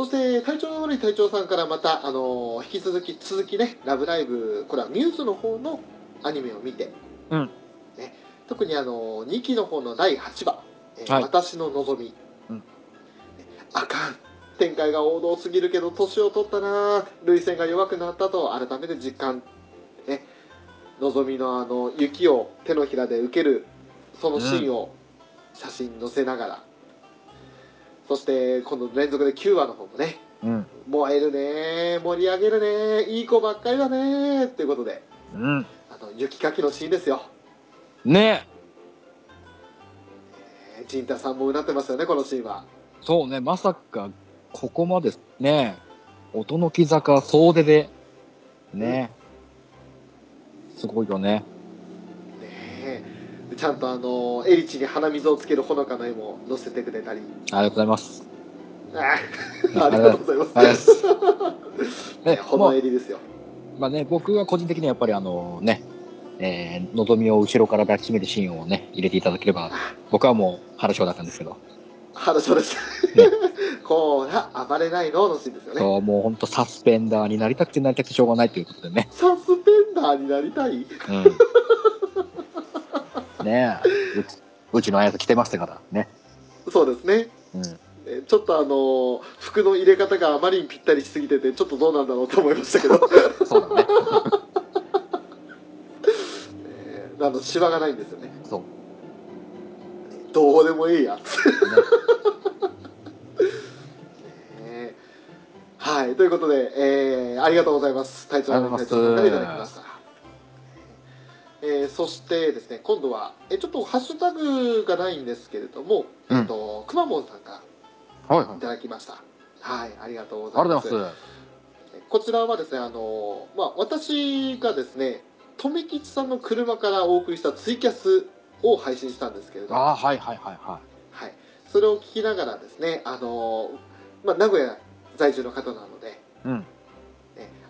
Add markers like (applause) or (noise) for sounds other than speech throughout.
そして隊長の悪い隊長さんからまた、あの引き続き続きね「ラブライブ!」これはミューズの方のアニメを見て、うん。ね、特にあの2期の方の第8話「えーはい。私の望み」うん。あかん。展開が王道すぎるけど年を取ったな。涙腺が弱くなったと改めて実感。ね望みのあの雪を手のひらで受けるそのシーンを写真に載せながら、そして今度連続で9話の方もねうん。燃えるね盛り上げるねいい子ばっかりだねっていうことでうん。あの雪かきのシーンですよねえー陣太さんもうなってますよねこのシーンはそうね、まさか、ここまでね、音の木坂総出で、ね、すごいよね。ちゃんとあのエリチに鼻水をつけるほのかな絵も載せてくれたり。ありがとうございます。あー。ありがとうございます。ね、ほの襟ですよ。まあね、僕は個人的にはやっぱりあのね、えー、のぞみを後ろから抱きしめるシーンをね、入れていただければ、僕はもう腹章だったんですけど、話そうです、ね。(laughs) こうな暴れないののシーンですよね。そう、もうほんとサスペンダーになりたくてなりたくてしょうがないということでね。サスペンダーになりたい。うん。ね。え、うちうちの綾と来てましたから、ね。そうですね。うん。えちょっとあの服の入れ方があまりにぴったりしすぎててちょっとどうなんだろうと思いましたけど、そうだね。えーあのシワがないんですよね。そう。どうでもいいや。つね (laughs) はい。ということで、えーありがとうございます。隊長の隊ありがとう長さんからいございます。ただきましたえーそしてですね今度はえちょっとハッシュタグがないんですけれども、うんえっとくまモンさんからはいはいい。ただきましたはいありがとうございます。こちらはですね、あのまあ、私がですね、留吉さんの車からお送りしたツイキャスを配信したんですけれど、はああ、はいはいはいはい。い、それを聞きながらですね、あのまあ、名古屋在住の方なので、うん。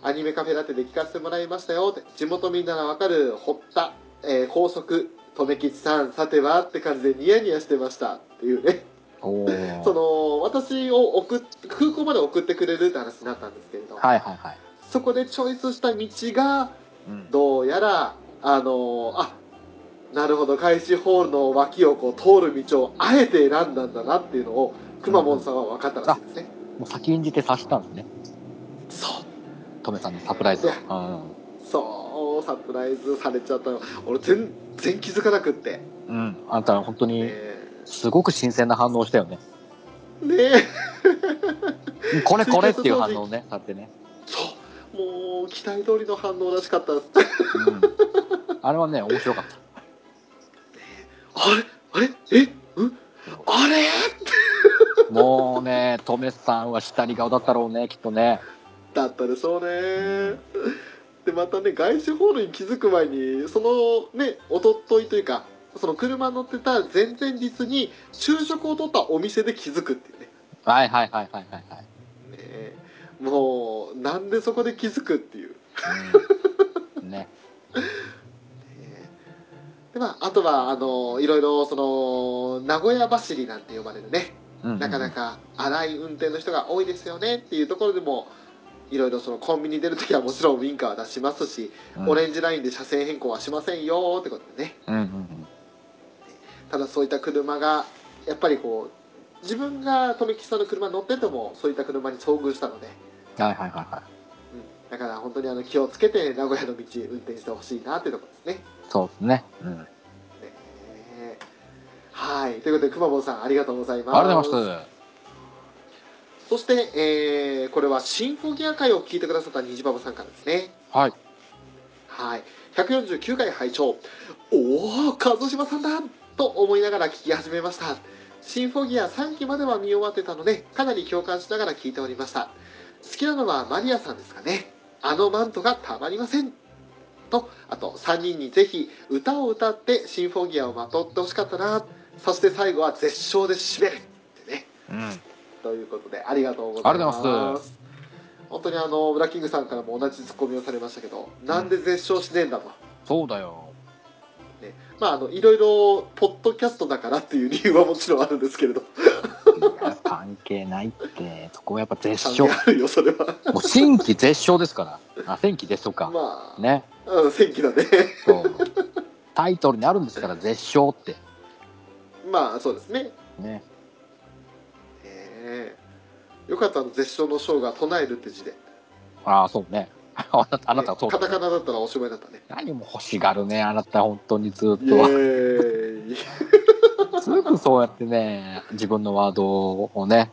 ねアニメカフェラテで聞かせてもらいましたよって、地元みんながわかる堀田、えー高速、留吉さん、さてはって感じでニヤニヤしてましたっていうね、その、私を送っ空港まで送ってくれるって話になったんですけれど、はいはいはい。そこでチョイスした道が、うん。どうやら、あのあ、なるほど、開始ホールの脇をこう通る道をあえて選んだんだなっていうのを、くまモンさんは分かったらしいですね。もう先んじて刺したんですね。そう、トメさんのサプライズ。そう、サプライズされちゃったよ。俺全然気づかなくって。うん。あんた本当に、ねすごく新鮮な反応をしたよね。えねえ (laughs) これこれっていう反応をね、(laughs) されてね。そう、もう期待通りの反応らしかったです。うん。あれはね、面白かった。あれ？あれ？え？うん？あれ？もうね、トメさんは下に顔だったろうね、きっとね。だったでしょうね。でまたね外資ホールに気づく前にそのねおとといというかその車乗ってた前々日に昼食をとったお店で気づくっていうねはいはいはいはいはいはい。ねもうなんでそこで気づくっていう、うん、ね。でまあ、あとはあのいろいろその名古屋走りなんて呼ばれるねうんなかな。か荒い運転の人が多いですよねっていうところでもいろいろそのコンビニ出るときはもちろんウインカーは出しますし、うんオレンジラインで車線変更はしませんよってことでねうんうんうん。ただそういった車がやっぱりこう自分が富吉さんの車に乗っててもそういった車に遭遇したので、はいはいはいはい。うん、だから本当にあの気をつけて名古屋の道運転してほしいなっていうところですね。そうですね。うん。ねはいということでくまぼんさんありがとうございます。ありがとうございます。そして、えーこれはシンフォギア会を聞いてくださった虹ババさんからですね。はい。はい。149回拝聴おお、和島さんだと思いながら聞き始めました。シンフォギア3期までは見終わってたので、かなり共感しながら聞いておりました。好きなのはマリアさんですかね。あのマントがたまりません。と、あと3人にぜひ歌を歌ってシンフォギアをまとってほしかったな。そして最後は絶唱で締める。ってね。うん。ということでありがとうございます本当にあのブラッキングさんからも同じツッコミをされましたけど、なんで絶唱しねえんだと、そうだよ。ね、まああのいろいろポッドキャストだからっていう理由はもちろんあるんですけれど関関係ないって、そこはやっぱ絶唱。あるよそれはもう新規絶唱ですから。あ、戦記絶唱か。まあ、ね。うん戦記だねそう。タイトルにあるんですから、絶唱って。まあそうですねね。ええよかったの絶唱の章が唱えるって字でああ、そうね。(laughs) あなた、あなたはそうカだ、ね。タカナだったらおしまいだったね何も欲しがるね、あなた、本当にずっイエと。ーイすぐそうやってね、自分のワードをね、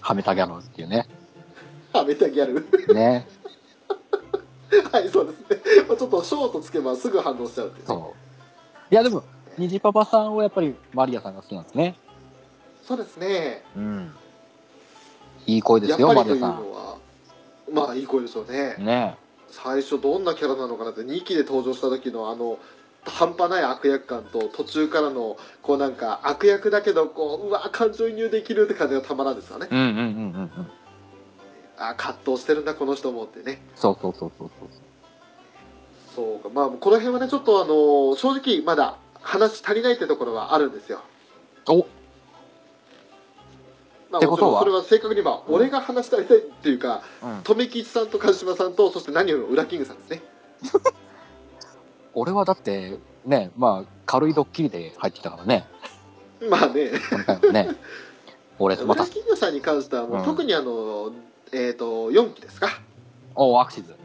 はめたギャルっていうね。はめたギャル？ね。(laughs) はいそうですねちょっとショートつけばすぐ反応しちゃうっていうねそう。いや、でも、虹パパさんはやっぱりマリアさんが好きなんですね。そうですねうん。いい声ですよ、やっぱりというマリアさのはまあいい声でしょうねん。ね最初どんなキャラなのかなって2期で登場した時のあの半端ない悪役感と途中からのこうなんか悪役だけどこううわ感情移入できるって感じがたまらんですよねうんうんうんうんうん。あ葛藤してるんだこの人もってねそうそうそうそうそう。そうかまあこの辺はねちょっとあの正直まだ話足りないってところはあるんですよおまあってことはそれは正確に言えばうん俺が話し足りないっていうかうん。留吉さんと梶島さんとそして何よりも裏キングさんですね (laughs) 俺はだって、ね、まあ、軽いドッキリで入ってきたからね。まあねね。俺、また裏、キングさんに関してはもう、うん特にあのえっ、と4期ですかおアクシズ。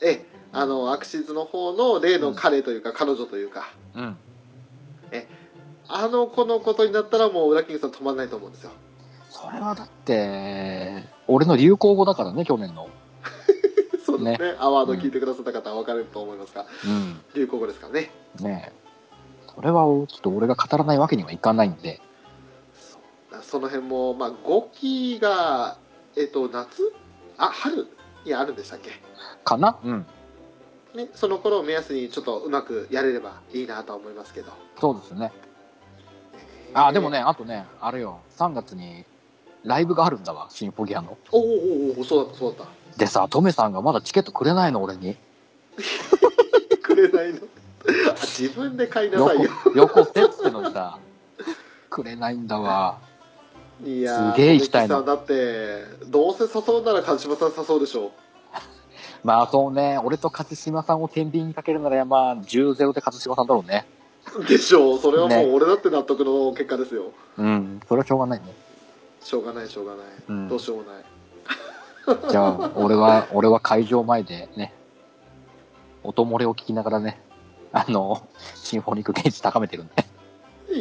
ええあのアクシズの方の例の彼というか、彼女というかうん。あの子のことになったらもう裏キングさん止まらないと思うんですよそれはだって、俺の流行語だからね、去年の。(laughs) そうですねアワード聞いてくださった方は分かると思いますが、うん。流行語ですからねねえ。それは、ちょっと俺が語らないわけにはいかないんで。その辺も、まあ、5期がえっ、と夏？あ春にあるんでしたっけ？かな？うん。ね、その頃を目安にちょっとうまくやれればいいなとは思いますけどそうですね。あ、でもね、あとね、あれよ、3月にライブがあるんだわ、シンフォギアの。おおおおそうだったそうだっでさ、トメさんがまだチケットくれないの、俺に。た (laughs) くれないの？あ (laughs) 自分で買いなさいよ横、横手ってのにさ、くれないんだわ。いやーすげえ行きたいの小関さんだってどうせ誘うなら梶島さん誘うでしょ (laughs) まあそうね、俺と勝島さんを天秤にかけるなら、まあ10ゼロで勝島さんだろうね。でしょうそれはもねう俺だって納得の結果ですようん、それはしょうがないね。しょうがないしょうがない、うんどうしようもないじゃあ、俺は、(laughs) 俺は会場前でね、音漏れを聞きながらね、あの、シンフォニックゲージ高めてるんで。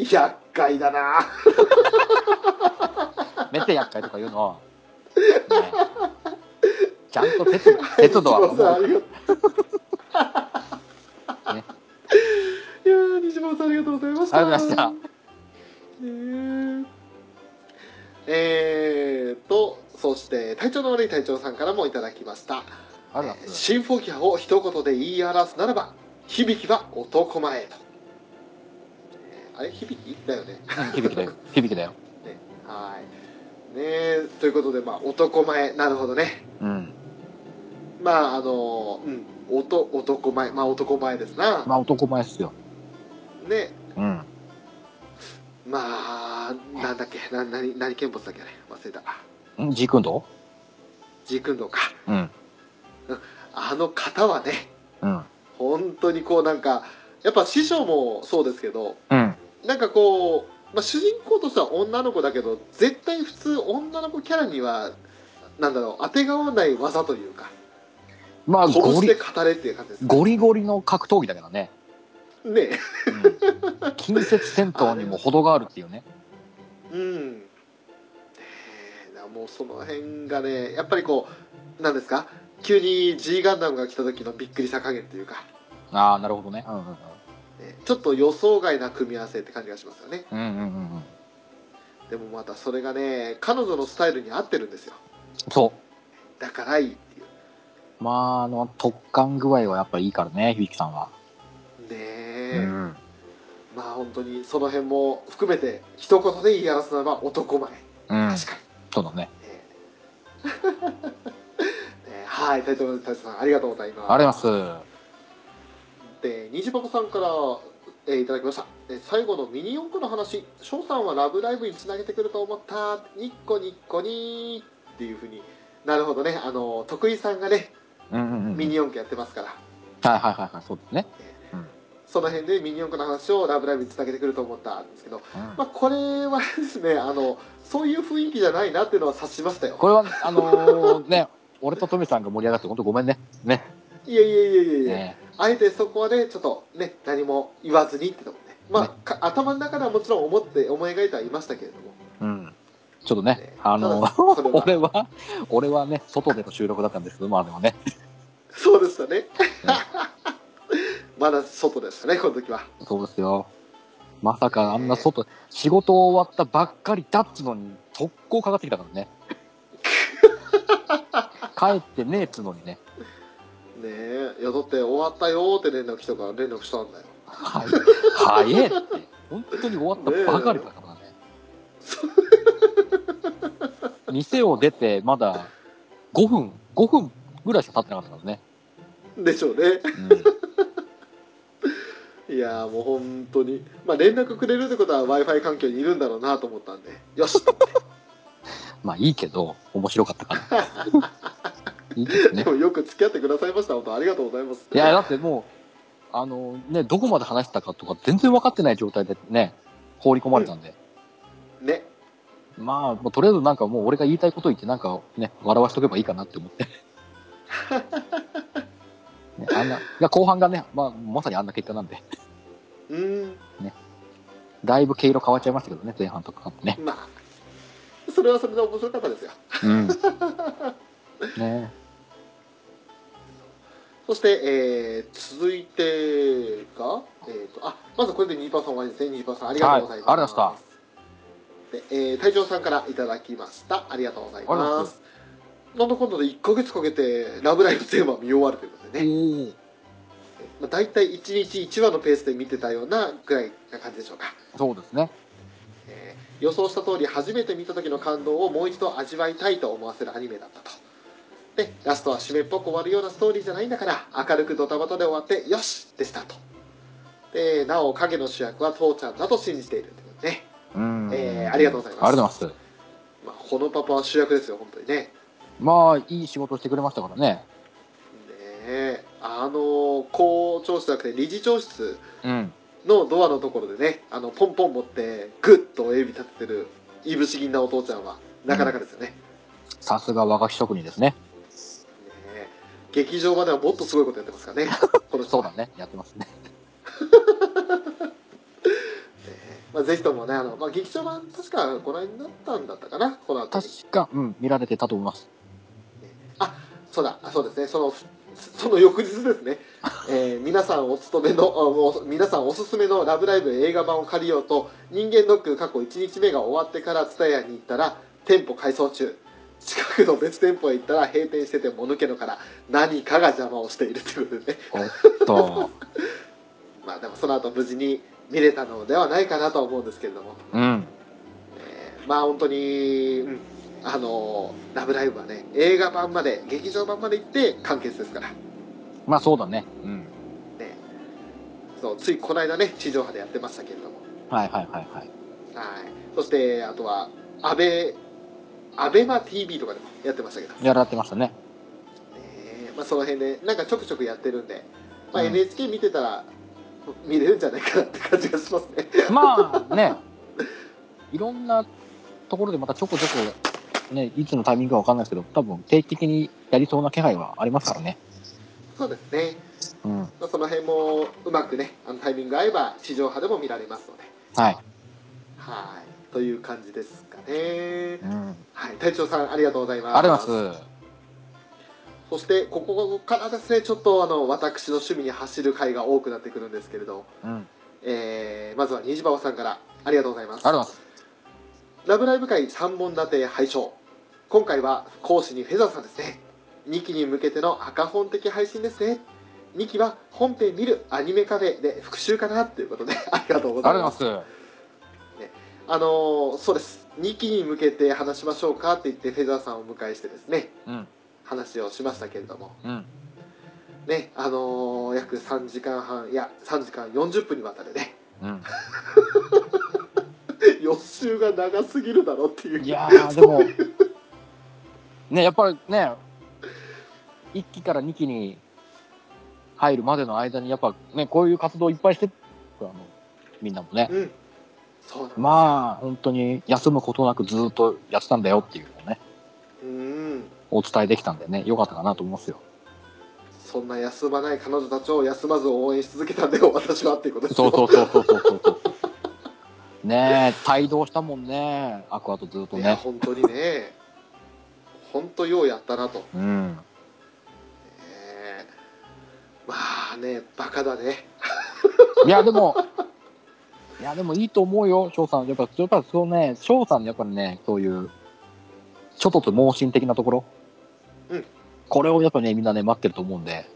厄介だな (laughs) めっちゃ厄介とか言うの。ね、ちゃんと鉄、(laughs) 鉄道は西本さんあ思う。ねいやー西本さんありがとうございましたありがとうございました。ねええーとそして体調の悪い隊長さんからもいただきましたありがとうございます。シンフォギアを一言で言い表すならば響きは男前とえーあれ？響きだよねうん響きだよ。響きだよ。(laughs) ねはいねえということでまあ男前なるほどねうん。まああのうん男男前まあ男前ですな、まあ男前っすよ。ねうん。まあなんだっけな何何見物だっけ忘れたんジークンド？ジークンドーかうん。あの方はねうん。本当にこうなんかやっぱ師匠もそうですけどうん。なんかこう、まあ、主人公としては女の子だけど絶対普通女の子キャラにはなんだろう当てがわない技というかまあ、ゴリゴリの格闘技だけどね。ねうん。近接戦闘にも程があるっていうね。うんもうその辺がねやっぱりこうなんですか？急に G ガンダムが来た時のびっくりさ加減というか、ああ、なるほどね。うんうんうん。ねちょっと予想外な組み合わせって感じがしますよねうんうんうんうん。でもまたそれがね彼女のスタイルに合ってるんですよそだからいいっていうう。まあ、あの、特感具合はやっぱいいからね、響さんは。ねえ、ん。まあ本当にその辺も含めて一言で言い表すならば男前うん。確かに、そうだね。(laughs) ねえはいタイトルタイトルさんありがとうございますあります。で虹パパさんから、えーいただきましたえ最後のミニ四駆の話翔さんは「ラブライブ!」につなげてくると思ったニッコニッコにっていうふうになるほどねあの徳井さんがねうんうんうん。ミニ四駆やってますからはいはいはいはい、そうですね。その辺でミニ四駆の話を「ラブライブ!」につなげてくると思ったんですけど、うんまあ、これはですねあのそういう雰囲気じゃないなっていうのは察しましたよこれは、あのーね、俺とトミさんが盛り上がって、本当ごめんね。ね。いやいやいやいやいや、ねあえてそこはねちょっとね何も言わずにってとこねまあ、ねか頭の中ではもちろん思って思い描いてはいましたけれどもうん。ちょっとねね、あの (laughs) は俺は、俺はね、外での収録だったんですけど、まあでもね。そうでしたねまだ外でしたねこの時はそうですよ。まさかあんな外、仕事終わったばっかりだっつのに、速攻かかってきたからね。(laughs) 帰ってねえっつのにね。ねえいやだって終わったよーって連絡来たから連絡したんだよはい。早えって。本当に終わったばかりだからね。店を出て、まだ5分、5分ぐらいしか経ってなかったからね。でしょうねうん。いやーもう本当にまあ連絡くれるってことは w i f i 環境にいるんだろうなと思ったんでよし (laughs) まあいいけど、面白かったから。(laughs) いいけどねで。もよく付き合ってくださいました本当ありがとうございますいや、だってもう、あのね、どこまで話したかとか全然分かってない状態でね、放り込まれたんで。ねまあ、もうとりあえずなんかもう俺が言いたいこと言ってなんかね、笑わしとけばいいかなって思って。(laughs) ね、あんな、後半がね、まあ、まさにあんな結果なんで、うーんだいぶ毛色変わっちゃいましたけどね、前半とかね。まあそれはそれで面白かったですよ。うん。(laughs) ね。そして、えー、続いてが、えー、とあまずこれで2%終わりですね。2%さんありがとうございます、はいありがとうございまで、えー、隊長さんからいただきました。ありがとうございまます。なんだかんだで1ヶ月かけて「ラブライブ!」テーマ見終わるというでね、まあ、大体1日1話のペースで見てたようなぐらいな感じでしょうか、そうですね。えー予想した通り初めて見た時の感動をもう一度味わいたいと思わせるアニメだったとでラストは締めっぽく終わるようなストーリーじゃないんだから明るくドタバタで終わってよしでしたとでなお影の主役は父ちゃんだと信じているということでね、うん。えーありがとうございますありがとうございます。まあ、このパパは主役ですよ本当にねねまあ、いい仕事してくれましたからね。えあの校長室じゃなくて理事長室うん。のドアのところでねあのポンポン持ってグッと親指立ててるいぶし銀なお父ちゃんはなかなかですよね,、さすが和菓子職人ですね。ねえ劇場場ではもっとすごいことやってますからね (laughs) この人はそうだね。やってますね。まあ、ぜひともねあの、まあ、劇場版確かご覧になったんだったかなこの確か、うん、見られてたと思います。そうだあそうですねそのその翌日ですね、えー皆さんお勤めの皆さんおすすめの「ラブライブ!」映画版を借りようと人間ドック過去1日目が終わってから TSUTAYA に行ったら店舗改装中近くの別店舗へ行ったら閉店しててもぬけのから何かが邪魔をしているということでねおっと。(laughs) まあでもその後無事に見れたのではないかなとは思うんですけれどもうん。えーまあ本当に、うん、あの「ラブライブ!」はね映画版まで劇場版まで行って完結ですからまあそうだね。うん。ねそうついこの間ね地上波でやってましたけれどもはいはいはいはい。はいそしてあとはアベアベマ t v とかでもやってましたけど、やられてましたね。ねまあ、その辺でなんかちょくちょくやってるんで、まあ、うん NHK 見てたら見れるんじゃないかなって感じがしますねまあね、(laughs) いろんなところでまたちょこちょこ、ね、いつのタイミングかわかんないですけど、多分定期的にやりそうな気配はありますからね。そうですね、うん。まあ、その辺もうまくねあのタイミングが合えば地上波でも見られますのではい。はいという感じですかねうん。はい隊長さんありがとうございますありがとうございます。そしてここからですねちょっとあの私の趣味に走る回が多くなってくるんですけれど、うん。えーまずは虹馬さんからありがとうございますありがとうございます。ラブライブ会3本立て拝聴今回は講師にフェザーさんですね2期に向けての赤本的配信ですね2期は本編見るアニメカフェで復習かなということでありがとうございますあ。あのーそうです2期に向けて話しましょうかって言ってフェザーさんをお迎えしてですねうん。話をしましたけれどもうん。ねあのー約3時間半いや3時間40分にわたるねうん。(laughs) (laughs) 予習が長すぎるだろっていういやー、でも、(laughs) ね、やっぱりね、1期から2期に入るまでの間に、やっぱね、こういう活動いっぱいしてるあの、みんなもね。うんそうまあ、本当に休むことなくずっとやってたんだよっていうのをね、うんお伝えできたんでね、よかったかなと思いますよ。そんな休まない彼女たちを休まず応援し続けたんだよ私はっていうことですよそうそうそうそうそうそう。ねえ、帯同したもんね、アクアとずっといやね。本当にね本当ようやったなと、うん。えーまあねバカだねいや、でも、いや、でもいいと思うよ、翔さん。やっぱ、やっぱそうね、翔さんのやっぱりね、そういう、ちょっとと盲信的なところ。うん。これをやっぱね、みんなね、待ってると思うんで、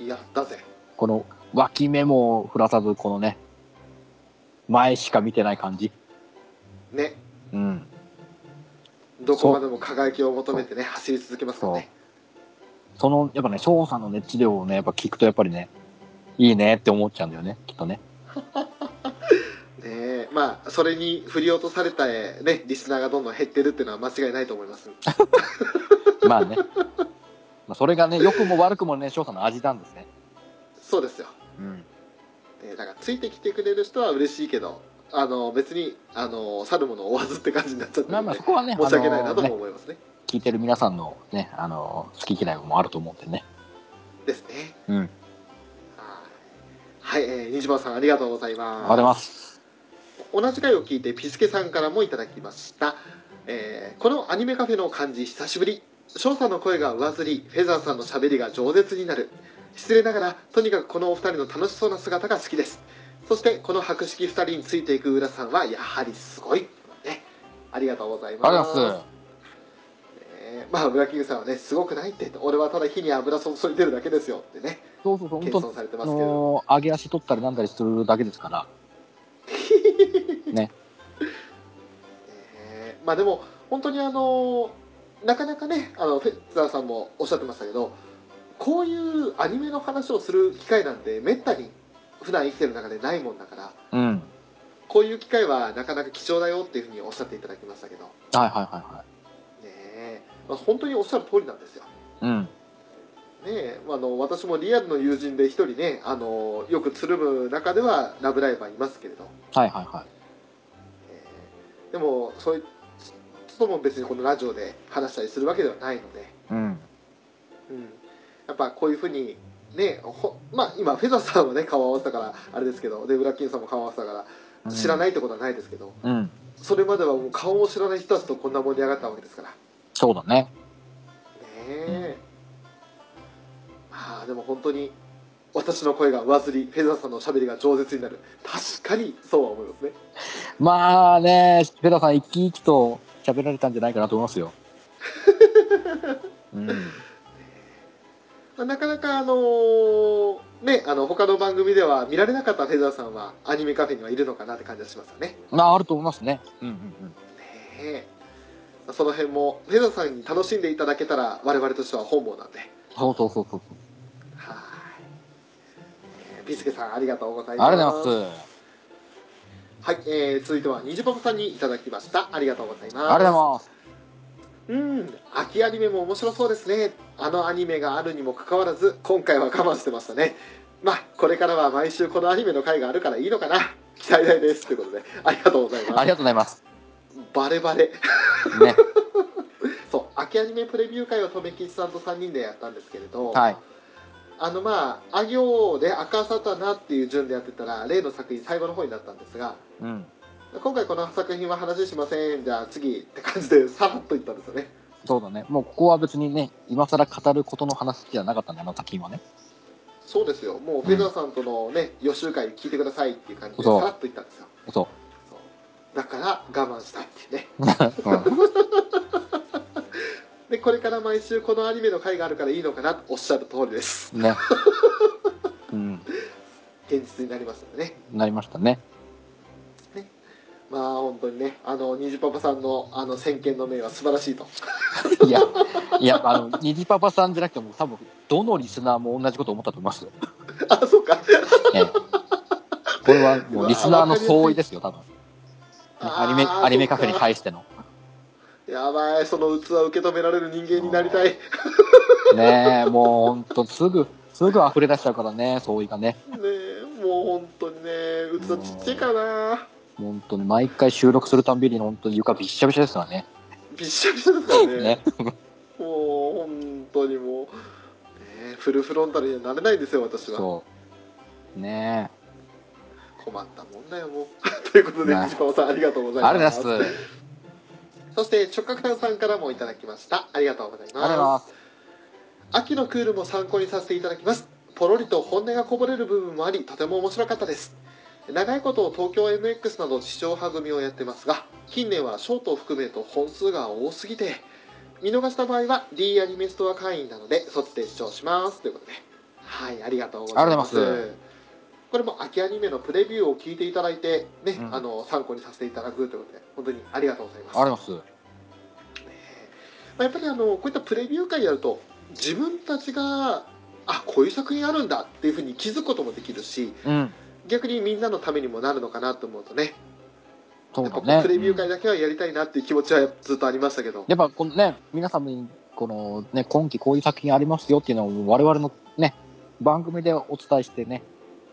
やったぜこの脇目も振らさず、このね、前しか見てない感じ。ねうん。どこまでも輝きを求めてね走り続けますからねその、やっぱね、翔さんの熱量をね、やっぱ聞くとやっぱりね、いいねって思っちゃうんだよね、きっとね。(laughs) ねえまあそれに振り落とされた、ね、リスナーがどんどん減ってるっていうのは間違いないと思います (laughs) まあね。まあそれがね、良くも悪くもね、翔さんの味なんですね。そうですようん。ねだからついてきてくれる人は嬉しいけどあの別にあの去るものを追わずって感じになっちゃってまあるんでまあそこはね、申し訳ないなとも思いますね。聞いてる皆さんのね、あの、好き嫌いもあると思うんでね。ですね。うん。はい。はい、えー、虹番さんありがとうございありがとうますございます。同じ回を聞いてピスケさんからもいただきました、えーこのアニメカフェの感じ久しぶり。翔さんの声が上ずりフェザーさんの喋りが饒舌になる失礼ながらとにかくこのお二人の楽しそうな姿が好きです。そしてこの博識二人についていく浦さんはやはりすごい、ね、ありがとうございます。あ。えーまあ裏キングさんはねすごくないって。俺はただ火に油注いでるだけですよ。ってね。そうそうそう、謙遜されてまあすけれど。ものー、上げ足取ったりなんだりするだけですから。(laughs) ね。えーまあでも本当にあのなかなかねあのフェッツァーさんもおっしゃってましたけどこういうアニメの話をする機会なんてめったに普段生きてる中でないもんだからうん。こういう機会はなかなか貴重だよっていうふうにおっしゃっていただきましたけどねはいはいはいはえ、まあ、本当におっしゃる通りなんですよ。い。うん。ねえあの私もリアルの友人で一人ねあのよくつるむ中ではラブライバーいますけれど、はいはいはい。えーでもそういう人も別にこのラジオで話したりするわけではないので、うん。うん、やっぱこういうふうにねほまあ今フェザーさんはね顔合わせたからあれですけどでブラッキンさんも顔合わせたから知らないってことはないですけど、うん。それまではもう顔も知らない人たちとこんな盛り上がったわけですからねそうだね。え、まあでも本当に私の声が上ずりフェザーさんの喋りが饒舌になる確かにそうは思いますねまあね、ペダさん生き生きと喋られたんじゃないかなと思いますよ。(laughs) うん。まあなかなかあのーねあの他の番組では見られなかったフェザーさんはアニメカフェにはいるのかなって感じがしますよねまああると思いますね。うんうんうん。ねえその辺もフェザーさんに楽しんでいただけたら我々としては本望なんでそうそうそうそう。はい、えービスケさんありがとうございますありがとうございます。はい、えー続いてはにじパパさんにいただきましたありがとうございますありがとうございます。うん秋アニメも面白そうですねあのアニメがあるにもかかわらず今回は我慢してましたねまあこれからは毎週このアニメの回があるからいいのかな期待大ですということでありがとうございますありがとうございます。バレバレね。(laughs) そう秋アニメプレビュー会をとめきちさんと3人でやったんですけれど、はい。あのまああ行で赤サタナっていう順でやってたら例の作品最後の方になったんですがうん。今回この作品は話しませんじゃあ次って感じでさらっといったんですよねそうだね。もうここは別にね、今更語ることの話じゃなかったんだ、あの作品はね。そうですよもうフェザーさんとのね、予習会聞いてくださいっていう感じでさらっと言ったんですよそそうだから我慢したっていうねう。うん (laughs) でこれから毎週このアニメの回があるからいいのかなとおっしゃる通りですね。(laughs) うん。現実になりますのでねなりましたね。まあ本当にねあのニジパパさんのあの先見の明は素晴らしいといや、いや、あの、ニジパパさんじゃなくても、多分、どのリスナーも同じこと思ったと思いますよ。(laughs) あそうかええこれはもうリスナーの相違ですよ、多分。アニメ、アニメカフェに対しての。かやばいその器を受け止められる人間になりたいねねえ、もうほんと、すぐ、すぐ溢れ出しちゃうからね、相違がね。えもう本当にね器ちっちゃいからな本当に、毎回収録するたんびに本当に床びっしゃびしゃですからね。びっしゃびしゃですからねね。(laughs) もう本当にもう、ね、フルフロンタルにはなれないんですよ私はそう。ね困ったもんだよもう (laughs) ということでね西川さんありがとうごえ。ざいますありがとうございます。そして直角炭さんからもいただきましたありがとうございます。秋のクールも参考にさせていただきますポロリと本音がこぼれる部分もありとても面白かったです長いこと東京 MX など視聴派組をやってますが近年はショートを含めと本数が多すぎて見逃した場合は D アニメストア会員なのでそっちで視聴します。ということではいありがとうございます。これも秋アニメのプレビューを聞いていただいてね、うん。あの参考にさせていただくということで本当にありがとうございます。あります。まあやっぱりあのこういったプレビュー会やると自分たちがあこういう作品あるんだっていうふうに気づくこともできるしうん。逆にみんなのためにもなるのかなと思うとねそうだね。プレビュー会だけはやりたいなっていう気持ちはずっとありましたけど、やっぱこのね、皆様に、このね、今期こういう作品ありますよっていうのを我々のね、番組でお伝えしてね、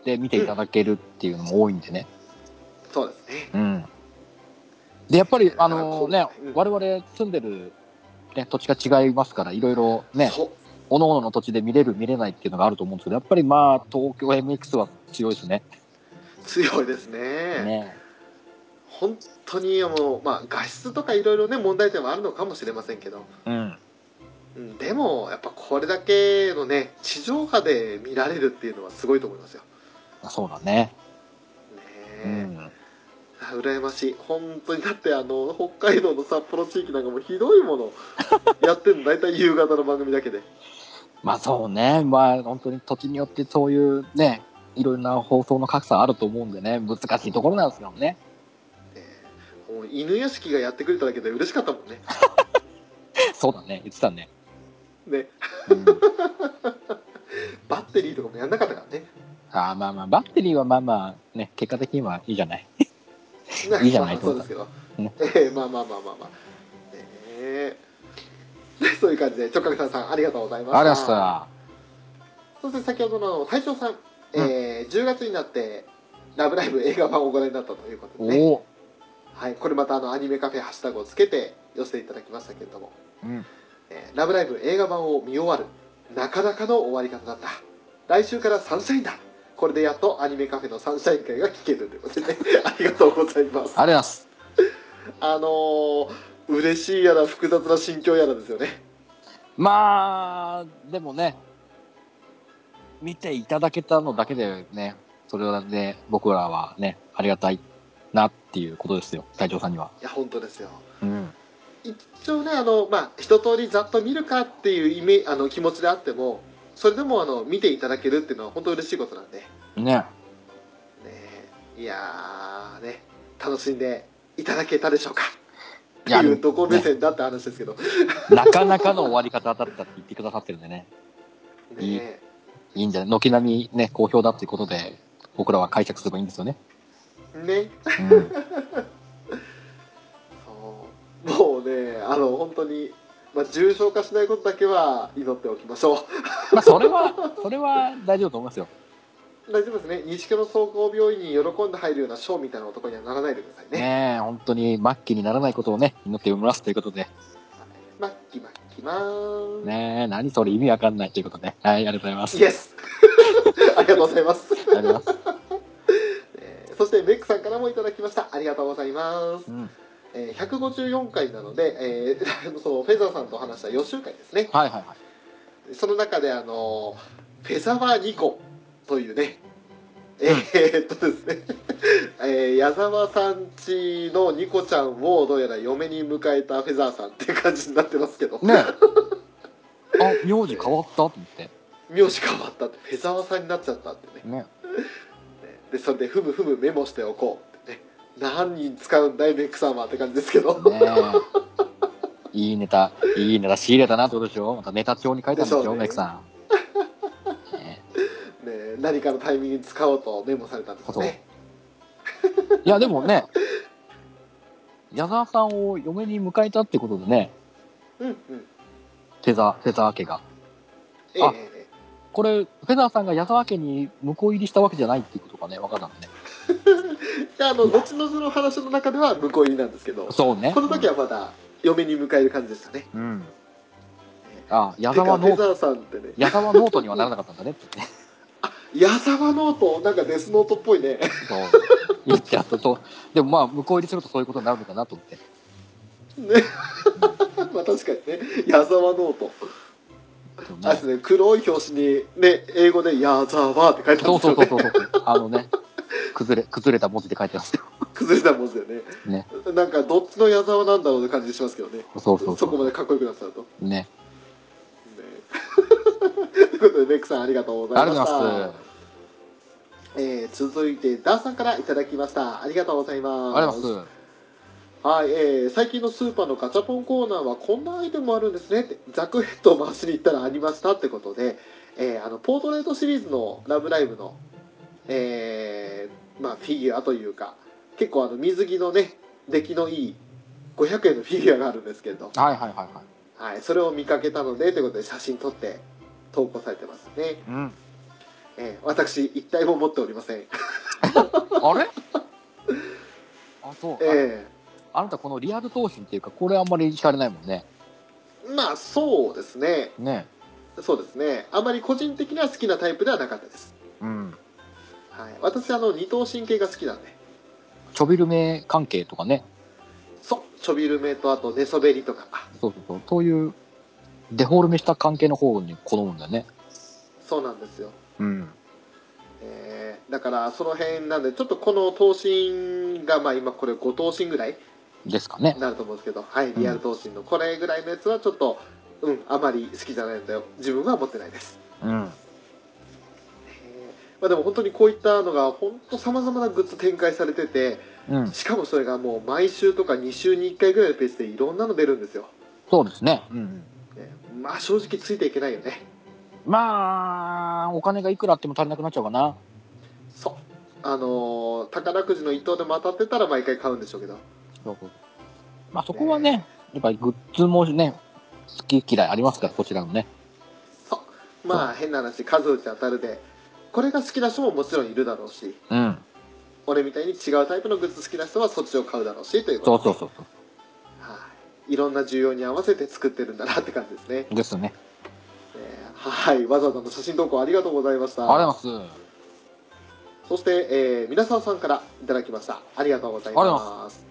で、見ていただけるっていうのも多いんでね。そうですねうん。で、やっぱり、ああのねうん、我々住んでる、ね、土地が違いますから、いろいろね、そう各々の土地で見れる、見れないっていうのがあると思うんですけど、やっぱりまあ、東京 MX は強いですね。強いですねね。本当にもう、まあ、画質とかいろいろね問題点はあるのかもしれませんけど、うん。うん、でもやっぱこれだけのね地上波で見られるっていうのはすごいと思いますよそうだね。ねうえ、ん。あ羨ましい本当にだってあの北海道の札幌地域なんかもうひどいもの (laughs) やってるの大体夕方の番組だけでまあそうね。まあ本当に土地によってそういうね、いろんな放送の格差あると思うんでね、難しいところなんですよね。えーもう犬屋敷がやってくれただけで嬉しかったもんね。(laughs) そうだね。言ってたね。ね。うん、(laughs) バッテリーとかもやんなかったからね。ああまあまあ、バッテリーはまあまあ、ね、結果的にはいいじゃない。いいじゃないまあそうですけど、ねえーまあまあまあまあまあ。ねでそういう感じで直角さんさんありがとうございました。ありがとうございまそして先ほどの隊長さん、えー10月になって「ラブライブ!」映画版をご覧になったということす。でね。はい、これまたあのアニメカフェハッシュタグをつけて寄せていただきましたけれどもうん。「えーラブライブ!」映画版を見終わるなかなかの終わり方だった来週からサンシャインだこれでやっとアニメカフェのサンシャイン会が聞けるということでね (laughs) ありがとうございますありがとうございます。あのー、嬉しいやら複雑な心境やらですよねまあ、でもね、見ていただけたのだけでね、それはね、僕らはね、ありがたいなっていうことですよ、隊長さんには。いや本当ですよ。うん。一応ねあの、まあ、一通りざっと見るかっていうイメあの気持ちであってもそれでもあの見ていただけるっていうのは本当嬉しいことなんで、ね。ね、いやーね。楽しんでいただけたでしょうか。っていやどこ目線だって話ですけど、なかなかの終わり方だったって言ってくださってるんでね、ねいいんじゃない軒並みね、好評だっていうことで、僕らは解釈すればいいんですよね。ね。うん。(laughs) そう。もうねあの本当に、まあ、重症化しないことだけは祈っておきましょう。まあ、それは、それは大丈夫と思いますよ。大丈夫ですね。西区の総合病院に喜んで入るようなショーみたいな男にはならないでくださいね。ねえ、本当に末期にならないことをね、祈っておりますということで、マッキマッキマーン、ねえ、何それ意味わかんないということで、はい、ありがとうございます。イエス (laughs) ありがとうございます、ありがとうございます。(laughs) えーそしてベックさんからもいただきましたありがとうございます、うん。えー154回なので、えー (laughs) そのフェザーさんと話した予習会ですねはいはいはい。その中であのフェザワーニコというねえーっとですね、(laughs) えー矢沢さんちのニコちゃんをどうやら嫁に迎えたフェザーさんっていう感じになってますけど、ねえ。(laughs) あ、名字変わったと思って。名字変わったってフェザワさんになっちゃったってねね。でそれでふむふむメモしておこうってね何人使うんだいメックさんはって感じですけど、ねえ。いいネタ、いいネタ仕入れたなってことでしょまたネタ帳に書いたんですよ、でしょうねメイクさん。何かのタイミングに使おうとメモされたんですよねいや、でもね、矢沢さんを嫁に迎えたってことでね、うんうん。フェザー、フェザー家が。えあえこれ、フェザーさんが矢沢家に婿入りしたわけじゃないっていうことがね、分かったんだね。(laughs) いや、あの、後々の話の中では向こう入りなんですけど、そうね。この時はまだ嫁に迎える感じでしたね。うん。あ、矢沢ノート、矢沢ノートにはならなかったんだねってね。矢沢ノート、なんかデスノートっぽいね。そう。言っちゃったと。でもまあ、向こう入りするとそういうことになるのかなと思って。ね。(laughs) まあ確かにね、矢沢ノート。でもあれですね、黒い表紙に、ね、英語で矢沢って書いてあるんそうですよね。そうそうそうそう。あのね、崩れ、崩れた文字で書いてますよ。(laughs) 崩れた文字だよね。ね。なんか、どっちの矢沢なんだろうって感じしますけどね。そうそうそそこまでかっこよくなってたと。ね。う。ね。(laughs) ということで、メックさんありがとうございました。ありがとうございます。えー続いて、ダーさんからいただきました。ありがとうございます。ありがとうございます。はい、えー最近のスーパーのガチャポンコーナーはこんなアイテムもあるんですねってザクヘッドを回しに行ったらありましたってことで、えーあのポートレートシリーズの「ラブライブの」えーまあ、フィギュアというか結構あの水着のね出来のいい500円のフィギュアがあるんですけれど、はいはいはいはい。はい、それを見かけたのでということで写真撮って投稿されてますね、うん。えー私一体も持っておりませんあれ？(laughs) あ、そう。あえあなたこのリアル闘神っていうか、これあんまり惹かれないもんね。ーまあそうですねね。そうですねあまり個人的には好きなタイプではなかったですうん。はい、私あの二頭身系が好きなんでちょびるめ関係とかね。そうちょびるめとあと寝そべりとかそうそうそう。そういう、デフォルメした関係の方に好むんだよね。そうなんですよ、うん。えーだからその辺なんでちょっとこの頭身がまあ今これ5頭身ぐらいですかねに。なると思うんですけどはいリアル頭身のこれぐらいのやつはちょっとうんあまり好きじゃないんだよ自分は持ってないです、うん。えーまあ、でも本当にこういったのが本当さまざまなグッズ展開されててうん。しかもそれがもう毎週とか2週に1回ぐらいのペースでいろんなの出るんですよ、そうですね。うん。ねまあ正直ついていけないよねまあ、お金がいくらあっても足りなくなっちゃうかな。そうあのー宝くじの一等でも当たってたら毎回買うんでしょうけどそうそうまあそこはね、やっぱりグッズもね、好き嫌いありますから、こちらのね。そうまあ変な話数打ち当たるでこれが好きな人ももちろんいるだろうしうん。俺みたいに違うタイプのグッズ好きな人はそっちを買うだろうしということうそうそうそはいいろんな需要に合わせて作ってるんだなって感じですね、う。ですね。えーはいわざわざの写真投稿ありがとうございました。ありがとうございます。そして、えー、皆沢さんからいただきました。ありがとうございます。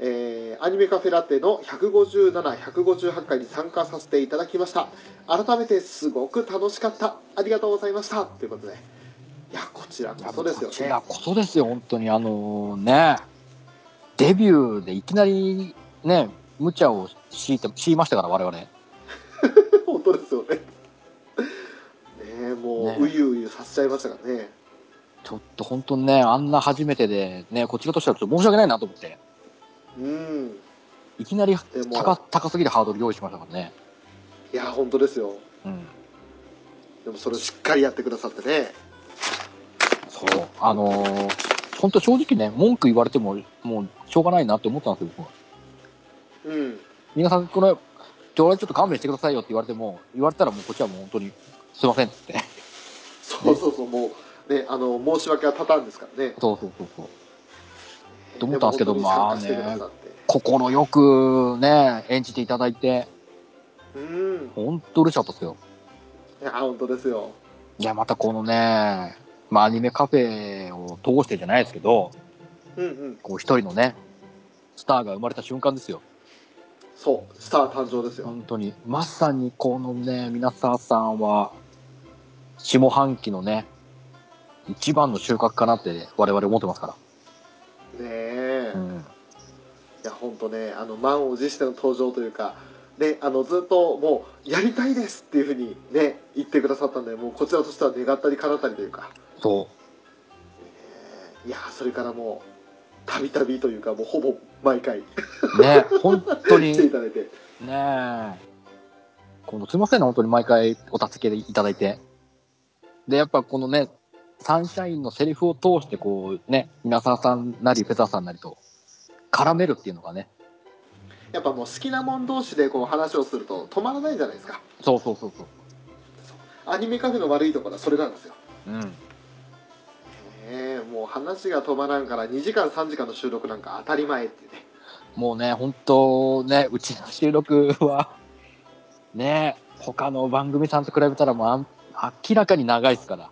えーアニメカフェラテの157、158回に参加させていただきました。改めてすごく楽しかった。ありがとうございました。ということで。いやこちらこそですよね。こちらこそですよ、本当に。あのね、デビューでいきなりね、無茶を強いて、強いましたから、我々。もう、ねうゆうゆさせちゃいましたからねちょっと本当にね、あんな初めてで、ね、こっちらとしてはちょっと申し訳ないなと思って。うんいきなり高高すぎるハードル用意しましたからね。いや本当ですようん。でもそれをしっかりやってくださってねそう。あのー、本当正直ね、文句言われても、もうしょうがないなって思ったんですよ、僕は。うん皆さん、これ、ちょ、俺ちょっと勘弁してくださいよって言われても、言われたらもうこっちはもう本当に、すいませんって。そうそうそうもうねあの申し訳は立たんですからねそうそうそうそう。と思ったんですけどまあね心よくね、演じていただいて、うん本当嬉しかったですよ。いや本当ですよいや、またこのね、まあアニメカフェを通してじゃないですけど、うんうんこう一人のね、スターが生まれた瞬間ですよ。そうスター誕生ですよ本当に。まさにこのね、皆沢さんは、下半期のね、一番の収穫かなって我々思ってますかねえ、ら。いうん。や本当ねあの満を持しての登場というかねあのずっともうやりたいですっていうふうにね言ってくださったんでもうこちらとしては願ったり叶ったりというかそいやそれからもうたびたびというかもうほぼ毎回う。ね、本当に。来ていただいてねえ。このすいませんね、本当に毎回お助けいただいて。で、やっぱこのね、サンシャインのセリフを通して、こうね、皆沢さんなり、フェザーさんなりと、絡めるっていうのがね、やっぱもう好きなもん同士でこう話をすると止まらないじゃないですかそうそうそうそう。アニメカフェの悪いところはそれなんですようん。ねえもう話が止まらんから2時間3時間の収録なんか当たり前ってねもうね、本当ね、うちの収録は、ね、他の番組さんと比べたらもう明らかに長いですから。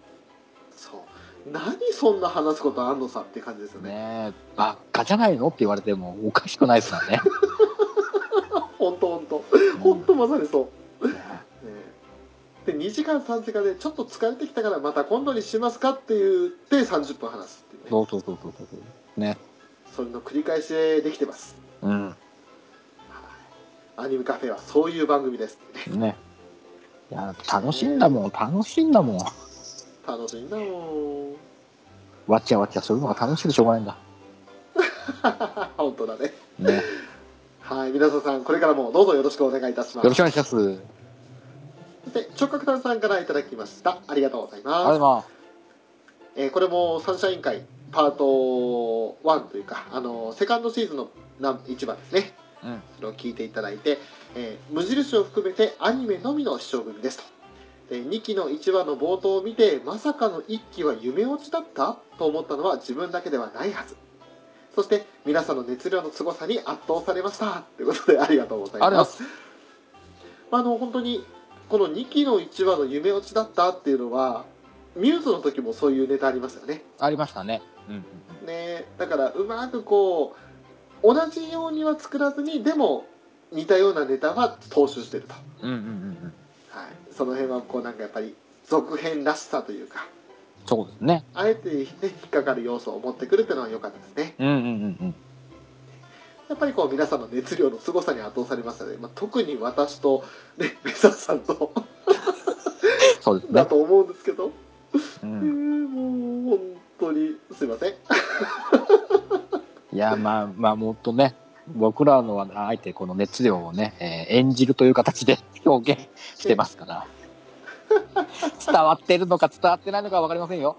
そう何そんな話すことあんのさって感じですよねねばっかじゃないのって言われてもおかしくないですからね。(laughs) 本当本当本当まさにそう、ねえで2時間3時間でちょっと疲れてきたからまた今度にしますかって言って30分話すっていうねそうそうそうそうそう。ね。それの繰り返しでできてますうん。アニメカフェはそういう番組ですねね。いや、楽しいんだもん、楽しいんだもん。楽しいんだもんわっちゃわっちゃ、そういうのが楽しくてしょうがないんだ。(laughs) 本当だねね。よはい皆さんこれからもどうぞよろしくお願いいたしますろしくお願いします。ありがとうそして直角炭さんからいただきましたありがとうございますございます。えーこれもサンシャイン会パート1というかあのセカンドシーズンの何一番ですねうん。それを聞いていただいて、えー無印を含めてアニメのみの視聴組ですとで2期の1話の冒頭を見てまさかの1期は夢落ちだったと思ったのは自分だけではないはずそして皆さんの熱量の凄さに圧倒されましたということでありがとうございまますす。まあ、あの本当にこの2期の1話の夢落ちだったっていうのはミューズの時もそういうネタありますよねありましたね。うんうんうん。ねだからうまくこう同じようには作らずにでも似たようなネタは踏襲してると、うんうんうんうん。はい、その辺はこうなんかやっぱり続編らしさというかそうですね。あえて、ね、引っかかる要素を持ってくるっていうのは良かったですねうんうんうんうん。やっぱりこう皆さんの熱量の凄さに圧倒されましたね、まあ、特に私と、ね、メサさんとそうですね。だと思うんですけど、うえーん。もう本当にすいませんいや、まあまあ、もっとね、僕らのは、あえてこの熱量をね、えー演じるという形で (laughs) 表現してますから。(laughs) 伝わってるのか伝わってないのかは分かりませんよ。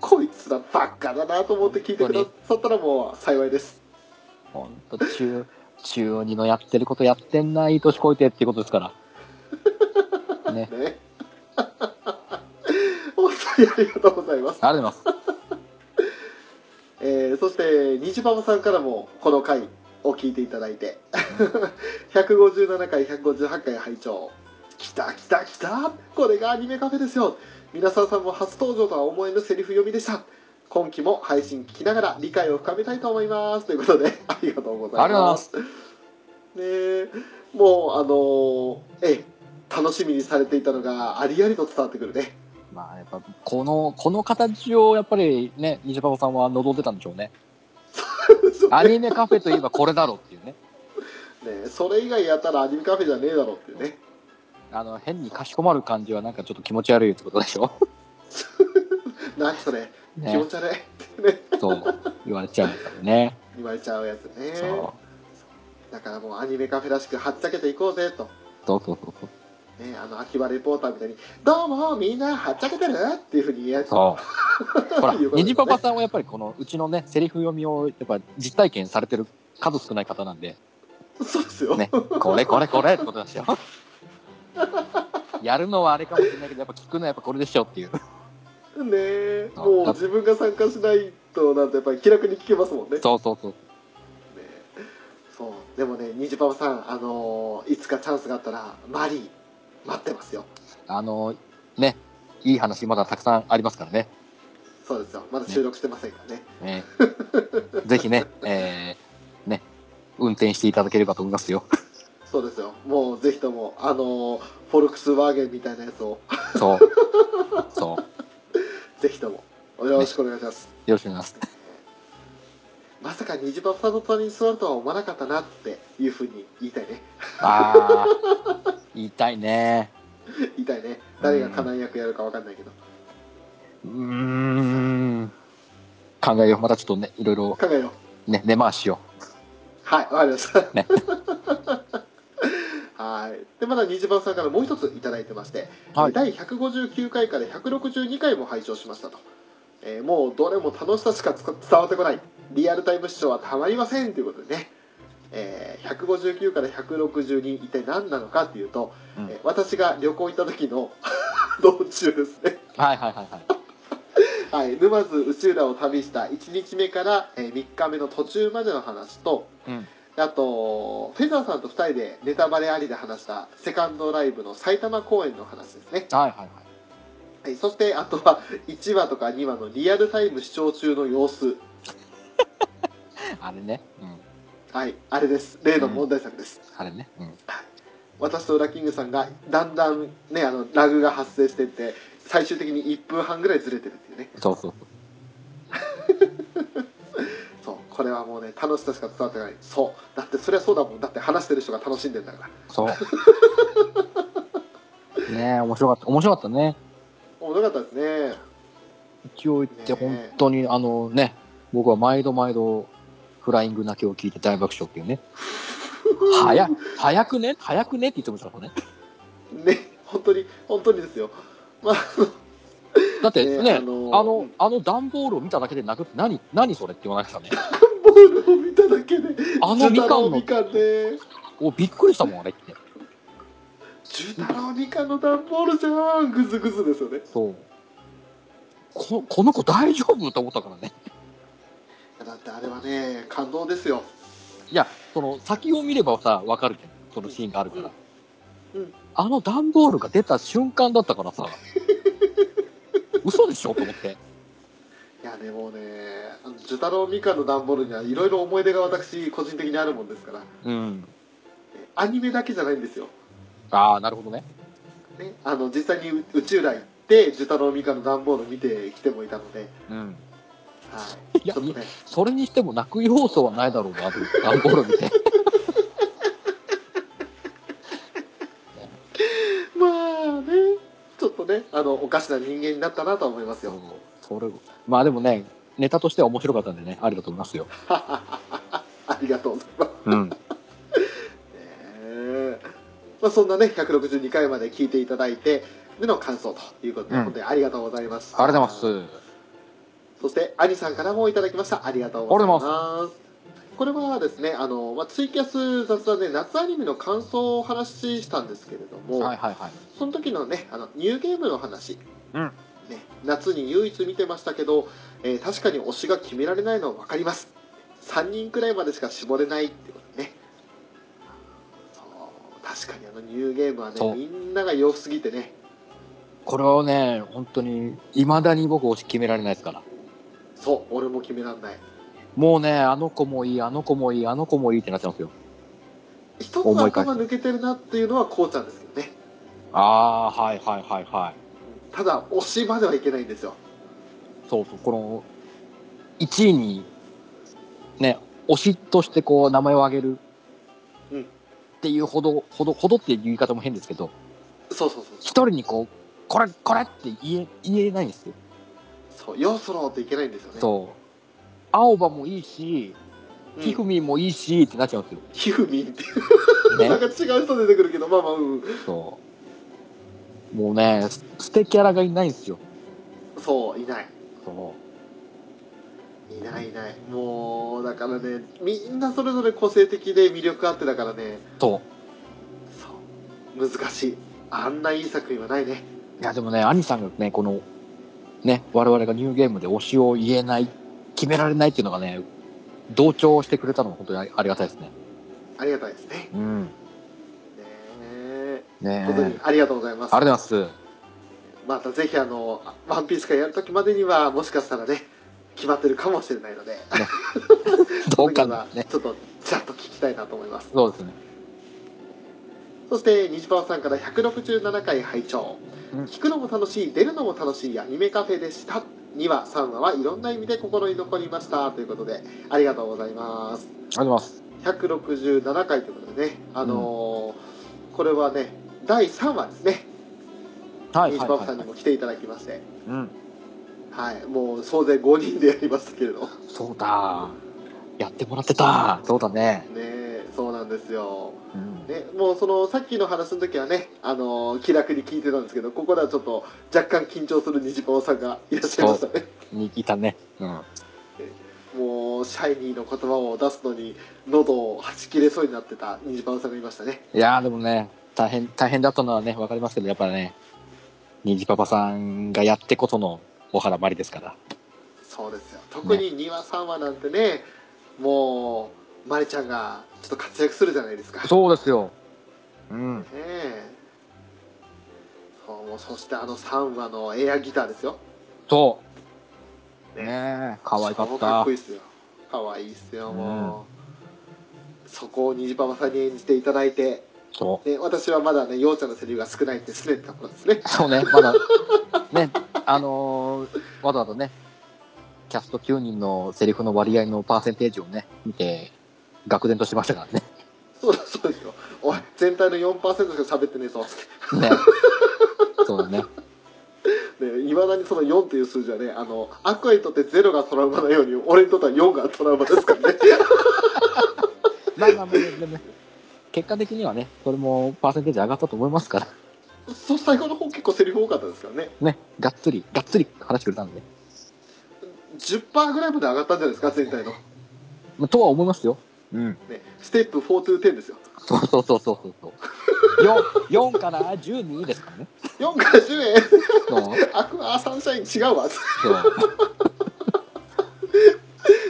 こいつらばっかだなと思って聞いてくださったらもう幸いですほんと、中、(laughs) 中二のやってることやってんな、いい年こいてっていうことですから。ね。ね本当にありがとうございますありがとうございます。えーそして虹パパさんからもこの回を聞いていただいて。(laughs) 157回158回拝聴。来た来た来た。これがアニメカフェですよ。皆さんさんも初登場とは思えぬセリフ読みでした。今期も配信聞きながら理解を深めたいと思います。ということで (laughs) ありがとうございます。ねえもうあのーええ楽しみにされていたのがありありと伝わってくるねまあ、やっぱ、この、この形を、やっぱりね、ニジパパさんは望んでたんでしょうね。(laughs) アニメカフェといえばこれだろうっていうね。ねえそれ以外やったらアニメカフェじゃねえだろっていうねあの、変にかしこまる感じはなんかちょっと気持ち悪いってことでしょ。(laughs) 何それ、気持ね。ち悪いってねそう、言われちゃうからね。言われちゃうやつねそう。だからもうアニメカフェらしくはっちゃけていこうぜと、そうそうそうそう。ね、あの秋葉レポーターみたいに「どうもみんなはっちゃけてる?」っていうふうに言えるそう。(laughs) ほら、ねニジパパさんはやっぱりこの、うちのね、セリフ読みを、やっぱ実体験されてる数少ない方なんで、そうですよ、ね、これこれこれってことなんですよ。やるのはあれかもしれないけど、やっぱ聞くのはやっぱこれでしょっていう。ねもう自分が参加しないとなんてやっぱり気楽に聞けますもんねそうそうそう。ねそうでもねニジパパさんあのーいつかチャンスがあったらマリー待ってますよあの、ね、いい話まだたくさんありますからね。そうですよまだ収録してませんからねねぜひね、えー、ね、運転していただければと思いますよ。そうですよもうぜひともあのーフォルクスワーゲンみたいなやつをそう。そう。ぜひともよろしくお願いします、よろしくお願いします。まさか虹パパの隣に座るとは思わなかったなっていうふうに言いたいねあー、(laughs) 言いたいね。言いたいね誰がカナン役やるかわかんないけどうーん。考えよう。またちょっとね、いろいろ考えようね、根回しよはいわかりましたねは (laughs) はい。で、まだ虹番さんからもう一ついただいてまして、はい第159回から162回も拝聴しましたと。えーもうどれも楽しさしか伝わってこない。リアルタイム視聴はたまりませんということでね。えー159から162一体何なのかっていうと、うんえー私が旅行行った時の (laughs) 道中ですね。はいはいはいはい。(laughs) はい、沼津内浦を旅した1日目から、え3日目の途中までの話とうん。あとフェザーさんと2人でネタバレありで話したセカンドライブの埼玉公演の話ですね、はいはいはい。はい、そしてあとは1話とか2話のリアルタイム視聴中の様子 (laughs) あれね。うん。はいあれです例の問題作です、あれね。うん。私とウラキングさんがだんだんねあのラグが発生してって最終的に1分半ぐらいずれてるっていうねそうそうそう (laughs) これはもうね楽しさしか伝わってないそうだってそりゃそうだもんだって話してる人が楽しんでんだからそう。(laughs) ねえ、面白かった。面白かったね。面白かったですね一応言って本当に、あのね、僕は毎度毎度、フライング泣きを聞いて大爆笑っていうね。(laughs) 早、早くね？早くね？って言ってましたからね。ね本当に本当にですよまあだってね、ねああのの、あの段ボールを見ただけで泣くって何、何それって言われましたね。ボールを見ただけであのみかんのみかんねお、びっくりしたもん、あれって。ジュタロウみかんの段ボールじゃんグズグズですよねそう。ここの子大丈夫と思ったからね。だってあれはね感動ですよいや、その、先を見ればさ、わかるじゃん。そのシーンがあるから。うんうんあの段ボールが出た瞬間だったからさ、(laughs) 嘘でしょ？と思って。いやでもねあのジュタロウみかんの段ボールにはいろいろ思い出が私個人的にあるもんですからうん。アニメだけじゃないんですよ、ああ、なるほどね。ね、あの実際に宇宙来行ってジュタロウみかんの段ボール見てきてもいたので、うん。はい、いやねそれにしても泣く要素はないだろうな、(laughs) 段ボール見て。(laughs) まあねちょっとねあのおかしな人間になったなとは思いますよそれまあでもね、ネタとしては面白かったんでね、ありだと思いますよ。(laughs) ありがとうございますうん。まあ、そんなね162回まで聞いていただいてでの感想ということで、うん本当にありがとうございましたありがとうございます。そして兄さんからもいただきました。ありがとうございます。これはですねあの、まあ、ツイキャス雑談で夏アニメの感想をお話ししたんですけれども、はいはいはい。その時のねあのニューゲームの話、うん。ね、夏に唯一見てましたけど、えー確かに推しが決められないのは分かります。3人くらいまでしか絞れないってことね。そう確かにあのニューゲームはねみんなが良すぎてね。これをね、本当に、未だに僕推し決められないですから。そう俺も決めらんないもうね、あの子もいい、あの子もいい、あの子もいいってなっちゃうんですよ。一つ頭抜けてるなっていうのはこうちゃんですけどねああー、はいはいはいはい。ただ推しまではいけないんですよそうそう、この、1位に、ね、推しとしてこう、名前を挙げる。うんっていうほど、ほど、ほどっていう言い方も変ですけど、そうそうそう一人にこう、これ、これって言え、言えないんですよ。そうよそろっていけないんですよねそう。青葉もいいし、うんひふみんもいいしってなっちゃうんですよ。ひふみんっていうなんかね。違う人出てくるけどまあまあうんそう。もうね、す捨てキャラがいないんですよ。そういないそいないいないもうだからねみんなそれぞれ個性的で魅力あってだからねう。そそう難しいあんないい作品はないねう。いや、でもね、兄さんがね、この、ね、我々がニューゲームで推しを言えない、決められないっていうのがね、同調してくれたのが本当にあありがたいですね。ありがたいですねうん。ねえね本当にありがとうございますありがとうございます。またぜひあの「ワンピース会やる時までにはもしかしたらね決まってるかもしれないので (laughs) どうかなね。ちょっとちらっと聞きたいなと思いますそうですね。そして虹パオさんから167回拝聴、うん聞くのも楽しい出るのも楽しいアニメカフェでした2話3話はいろんな意味で心に残りましたということでありがとうございますあります。167回ということでねあのーこれはね第3話ですねはい虹パオさんにはいはいはい。も来ていただきましてうん。はいもう総勢5人でやりましたけれどねそうだ。やってもらってた。そうだね。えそうなんですようん。ね、もうそのさっきの話の時はね、あのー気楽に聞いてたんですけどここではちょっと若干緊張する虹パオさんがいらっしゃいましたねにいたね。うん。もうシャイニーの言葉を出すのに喉をはち切れそうになってた虹パオさんがいましたねいやーでもね、大変、大変だったのはね、わかりますけど、やっぱね、虹パパさんがやってこその小原まりですから。そうですよ特に庭さんはなんてねもうまりちゃんがちょっと活躍するじゃないですかそうですよ。うん。ねえそうもうそしてあの3話のエアギターですよそう。ねねえ、可愛かっ。超かったこいいっすよ可愛いっすよもう、そこを虹パパさんに演じていただいてそう。で私はまだねようちゃんのセリフが少ないってすねたところですねそうね、まだ、ね、あのーわざわざね、キャスト9人のセリフの割合のパーセンテージをね、見て、愕然としましたからね。そうそうですよ。おい全体の4%しか喋ってねえぞ。つっね。そうだね。ていまだにその4っていう数字はねあのアクアにとって0がトラウマのように俺にとっては4がトラウマですからね。まあまあまあ、でもね、結果的にはね、それもパーセンテージ上がったと思いますから、そう最後の方結構セリフ多かったですからね。ね、がっつり、がっつり話してくれたんで、10%ぐらいまで上がったんじゃないですか全体の、まあとは思いますよ。うん。ね、ステップ4 to 10ですよそうそうそうそうそうそう。(laughs) 4、4から12ですからね。4から10円。アクアサンシャイン違うわそう。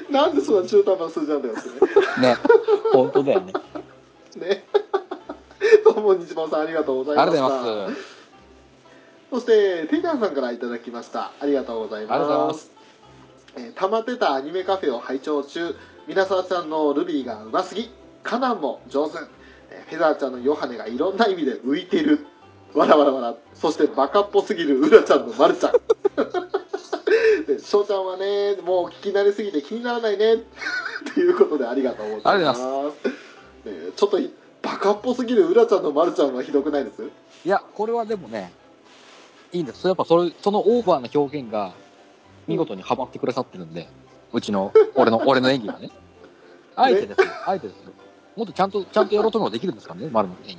(laughs) なんでそんな中途半端な数字なんだよってね。本当だよね。ねね (laughs) どうも西本さんありがとうございまありしたがとうございます。そしてティガンさんからいただきましたありがとうございますありがとうございますえー溜まってたアニメカフェを拝聴中皆沢ちゃんのルビーがうますぎカナンも上手。えーフェザーちゃんのヨハネがいろんな意味で浮いてる。わらわらわら。そしてバカっぽすぎるウラちゃんのマルちゃん。(laughs) で翔ちゃんはねもう聞き慣れすぎて気にならないね。ということでありがとうございます。ちょっとバカっぽすぎるウラちゃんのマルちゃんはひどくないです？いや、これはでもね、いいんです。やっぱそれ、そのオーバーな表現が、見事にハマってくださってるんで、うちの、俺の、俺の演技がね。あ (laughs) えてですよ。あえてですよ。もっとちゃんと、ちゃんとやろうと思えばできるんですからね、丸の演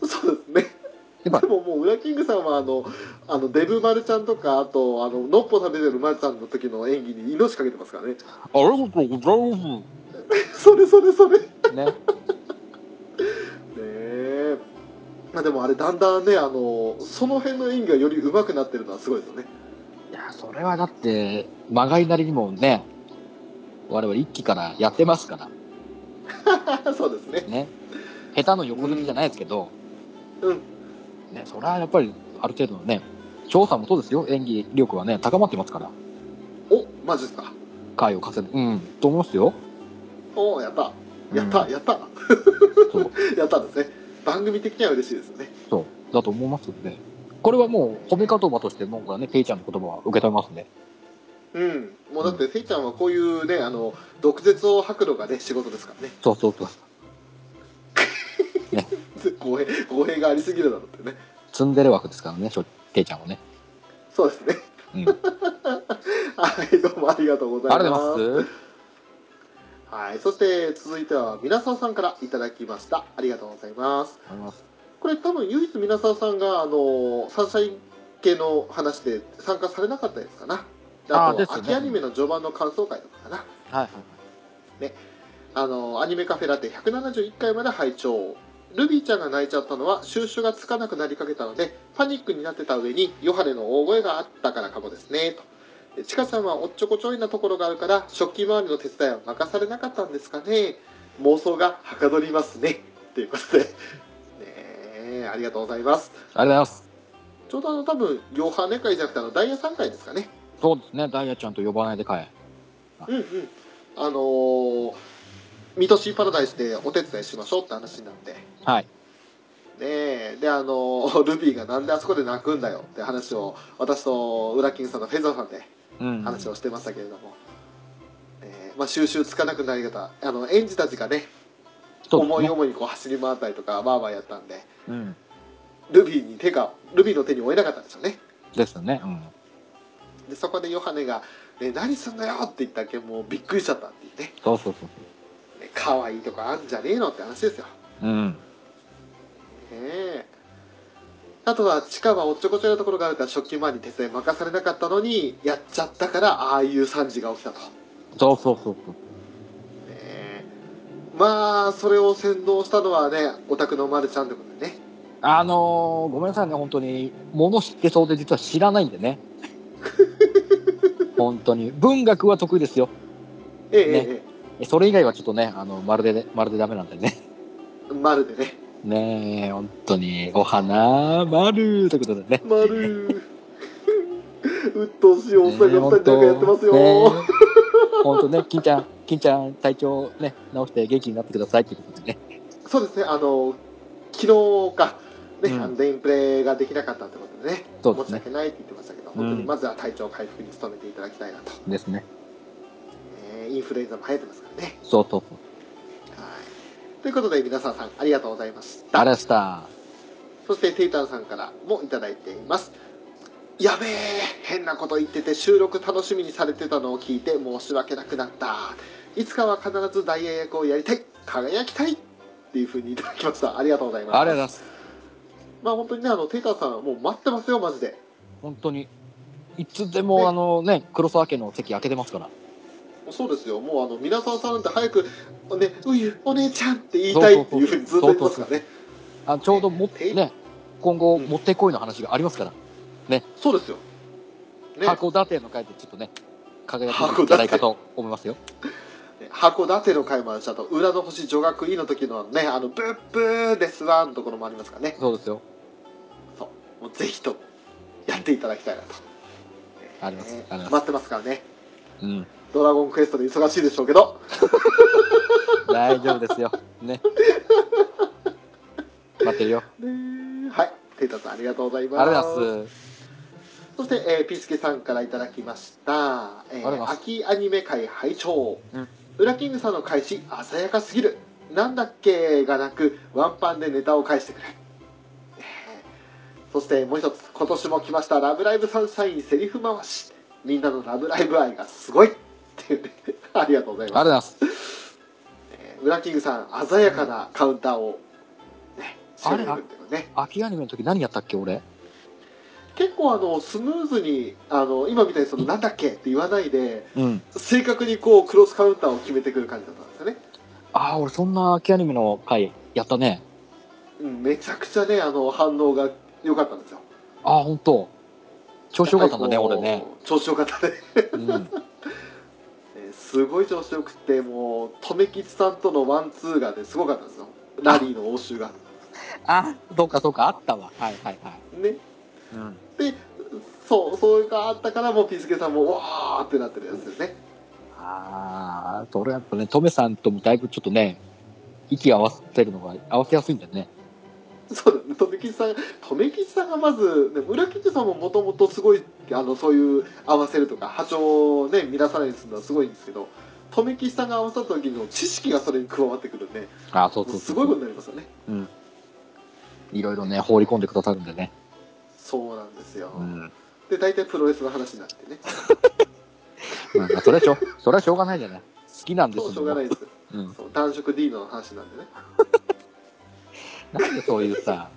技は。そうですねで、ももうウラキングさんはあのあのデブマルちゃんとかあとあのノッポ食べてるマルちゃんの時の演技に命かけてますからねありがとうございま (laughs) それそれそれねす。ね。えまあでもあれだんだんねあのその辺の演技がより上手くなってるのはすごいですよねそれはだって、まがいなりにもね、我々一期からやってますから、(laughs) そうですね。ね。下手の横抜きじゃないですけど、うん。ね、それはやっぱり、ある程度のね、翔さんもそうですよ。演技力はね、高まってますから。おマジですか。回を稼ぐ。うん、と思いますよ。おやった。やった、うん。やった。そう、(laughs) やったんですね。番組的には嬉しいですよね。そう、だと思いますんで。これはもう、褒め言葉として、もうこれはね、ペイちゃんの言葉は受け止めますんで。うんもうだってせいちゃんはこういうねあの毒舌を吐くのがね仕事ですからねそうそうそう。(laughs) 公平公平がありすぎるだろうってねツンデレ枠ですからね、しょペイちゃんはね。そうですねうん。(laughs) はいどうもありがとうございありがますとうございます。はい、そして続いては皆沢さんからいただきましたありがとうございますありがとうございます。これ多分唯一皆沢さんがあのサンシャイン系の話で参加されなかったですかな。であとあ秋アニメの序盤の感想会とかかな。はい。はい。あのアニメカフェラテ171回まで拝聴。ルビーちゃんが泣いちゃったのは収集がつかなくなりかけたのでパニックになってた上にヨハネの大声があったからかもですね。と。でちかちゃんはおっちょこちょいなところがあるから食器周りの手伝いは任されなかったんですかね。妄想がはかどりますね。ということでねえありがとうございますありがとうございます。ちょうどあの多分ヨハネ会じゃなくてあのダイヤ3回ですかねそうですね、ダイヤちゃんと呼ばないで買え。うんうんあのーミトシーパラダイスでお手伝いしましょうって話になってはい。ねえであのルビーがなんであそこで泣くんだよって話を私とウラキングさんのフェザーさんでうん。話をしてましたけれども、えーまあ、収集つかなくなり方あの園児たちがねね。思い思いにこう走り回ったりとかバーバーやったんでうん。ルビーに手がルビーの手に負えなかったんですよねですよね。うん。でそこでヨハネが「ね、何すんだよ!」って言ったけんもうびっくりしちゃったっていうねそうそうそうね可愛いとかあんじゃねえのって話ですよそう。うん。えあとは地下はおっちょこちょいなところがあるから食器周り手伝い任されなかったのにやっちゃったからああいう惨事が起きたと、ねそうそうそうそう。えまあそれを先導したのはねオタクのまるちゃんってことでねあのーごめんなさいね、本当に。物知ってそうで実は知らないんでね。(laughs) 本当に。文学は得意ですよ。ええねええそれ以外はちょっとね、あの、まるで、まるでダメなんでね。えまるでねねえ、本当に、お花、まるということでね。まるうっとうしいおっさんがんかやってますよ、(laughs) 本当ね、金ちゃん、金ちゃん、体調ね、直して元気になってくださいということでね。そうですねあの昨日かね、うんあのデインプレイができなかったってことでねそうですね申し訳ないって言ってましたけど、ん本当にまずは体調回復に努めていただきたいなと、ですね。えーインフルエンザも流行ってますからねそうそうそう。はいということで皆さんありがとうございましあたれした。そしてテイタンさんからもいただいていますやべえ変なこと言ってて収録楽しみにされてたのを聞いて申し訳なくなった。いつかは必ず大英役をやりたい。輝きたい。っていうふうにいただきました。ありがとうございます。ありがとうございます。まあ本当にねあのテイタンさんはもう待ってますよマジで。本当に。いつでも、ね。あのね、黒沢家の席開けてますから。そうですよ。もうあの皆さんさんなんて早く「ねうゆお姉ちゃん」って言いたい。っていうふうにずっと言ってますからね。あちょうどもね、今後、うん。もってこいの話がありますから。そうですよ、ね、函館の会でちょっとね、輝いていただいたと思いますよ。函館の回もあるしあと裏の星女学院の時のねあのブッブーですわのところもありますからねそうですよ。そうもうぜひともやっていただきたいなと、あります。ねあります。待ってますからねうん。ドラゴンクエストで忙しいでしょうけど (laughs) 大丈夫ですよ。ね。待ってるよ。ねはいテイタさんありがとうございますありがとうございます。そして、えーピースケさんからいただきました、えー秋アニメ界拝聴、うん。ウラキングさんの開始鮮やかすぎる。なんだっけがなくワンパンでネタを返してくれ、えーそしてもう一つ今年も来ました「ラブライブサンシャイン」セリフ回し。みんなのラブライブ愛がすごい。っていうねありがとうございありがますとうございます。えーウラキングさん鮮やかなカウンターをね仕掛けてくるっていうのね。秋アニメの時何やったっけ、俺？結構あのスムーズにあの今みたいにそのなんだっけって言わないでうん。正確にこうクロスカウンターを決めてくる感じだったんですよね、ああ、俺そんな秋アニメの回やったね。うん、めちゃくちゃねあの反応が良かったんですよああ、ほんと。調子よかったんだね、俺ね。調子よかったねうん。ね (laughs) すごい調子よくてもう留吉さんとのワンツーがねすごかったんですよラリーの応酬があ、そうかそうか、あったわ。はいはいはい。ねうん。でそうそういうのがあったからもうピースケさんもわーってなってるやつですねああ、それやっぱね、トメさんともだいぶちょっとね、息合わせるのが合わせやすいんだよね。そうだね、留吉さん、留吉さんがまず、ね、村吉さんももともとすごい、あの、そういう合わせるとか、波長をね、乱さないするのはすごいんですけど、留吉さんが合わさった時の知識がそれに加わってくるんで、ああ、そうそうすごいことになりますよね。うん。いろいろね、放り込んでくださるんでね。そうなんですよ。うん。で、大体プロレスの話になってね。(laughs) まあ、それはしょう、それはしょうがないじゃない。好きなんですそう、しょうがないです。うん。そう男色 D の話なんでね。(laughs) なんでそういうさ、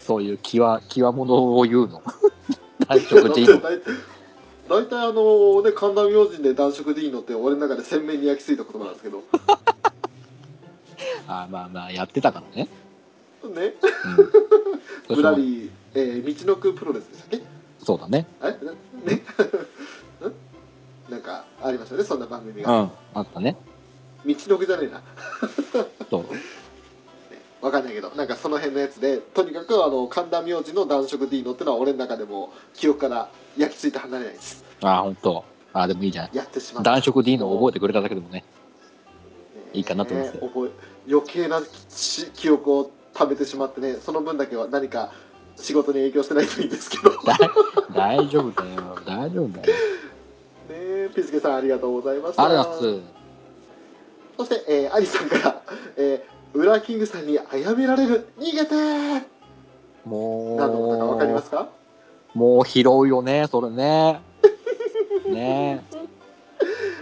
そういう際、際物を言うの？(laughs) 大食事の。大体、あのね、神田明神で男色 D のって俺の中で鮮明に焼き付いた言葉なんですけど、ああまあまあ、やってたからね。ね、うん。ぶらり、えー、道のくプロレスでしたっけ？そうだね。あれなね (laughs) ん？なんかありましたねそんな番組が、うん。あったね。道のくじゃねえな、ね、(laughs) そう。わかんないけどなんかその辺のやつでとにかくあの神田明神の男色 D のってのは俺の中でも記憶から焼き付いて離れないですああ、ほんと。ああ、でもいいじゃない。やってしまった男色 D の覚えてくれただけでもね。ねいいかなと思いますよ覚え余計なし記憶を食べてしまってねその分だけは何か仕事に影響してないといいんですけど (laughs) 大丈夫だよ。大丈夫だよ。えピスケさんありがとうございましたありがとう。そして、えー、アリさんから、えー、ウラキングさんに殺められる逃げてーもう、何のことかわかりますか？もう拾うよね、それね。(laughs) ねえ。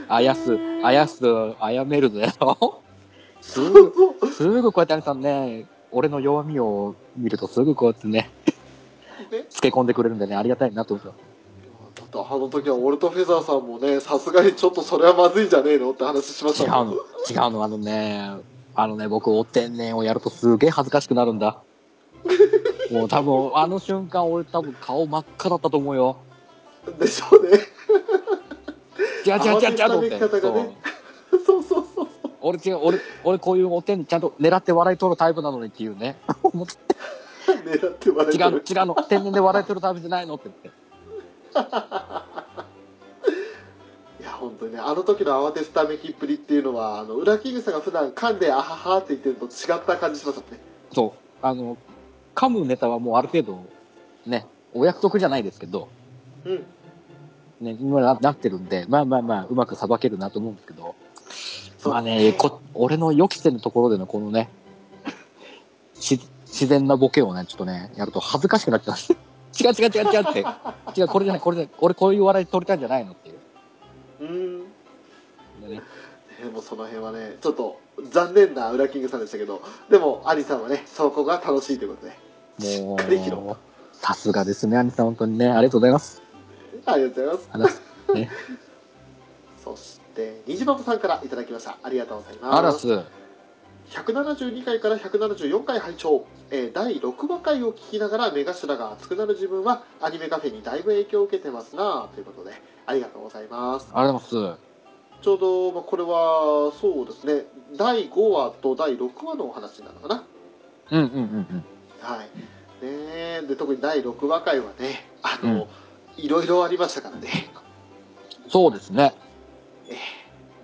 あやす、あやす、あやめるぞよ。(laughs) すぐ、すぐこうやってあれさんね、俺の弱みを見るとすぐこうやってね、ねつけ込んでくれるんでね、ありがたいなと思ってだってあの時はオルト・フェザーさんもねさすがにちょっとそれはまずいんじゃねえのって話しまし違うたもん。の、違うの、あのね、あのね、僕、お天然をやるとすげえ恥ずかしくなるんだ。(laughs) もう多分、あの瞬間、俺多分顔真っ赤だったと思うよ。でしょうね。う俺違う、俺、俺こういうお天然ちゃんと狙って笑い取るタイプなのにっていうね。思って狙って笑え違うの、違うの、天然で笑い取るタイプじゃないのって言って。(laughs) いや本当にねあの時の慌てふためきっぷりっていうのはあの裏キングさんが普段噛んであははって言ってるのと違った感じしますねそう。あの、噛むネタはもうある程度、ね、お約束じゃないですけど、うんね、今ななってるんで、まあまあまあ、うまくさばけるなと思うんですけど、まあね、こ俺の予期せぬところでのこのね、し自然なボケをね、ちょっとね、やると恥ずかしくなっちゃう。(laughs) 違う違う違う違うって。違う、これじゃない、これじゃない、俺こういう笑い取りたいんじゃないのっていう。うんでね、でもその辺はねちょっと残念な裏キングさんでしたけどでもアリさんはねそこが楽しいということでもしっかり披露う、さすがですね、アニさん、本当にね、ありがとうございます。ありがとうございますありがとうございます。ね、(laughs) そしてにじままさんからいただきました。ありがとうございあらますす。172回から174回拝聴、えー第6話回を聞きながら目頭が熱くなる自分はアニメカフェにだいぶ影響を受けてますなということでありがとうございます。ありがとうございます。ちょうど、まあ、これはそうですね。第5話と第6話のお話なのかな。うんうんうんうん。はい。ねえで特に第6話回はねあの、いろいろありましたからね。そうですね。え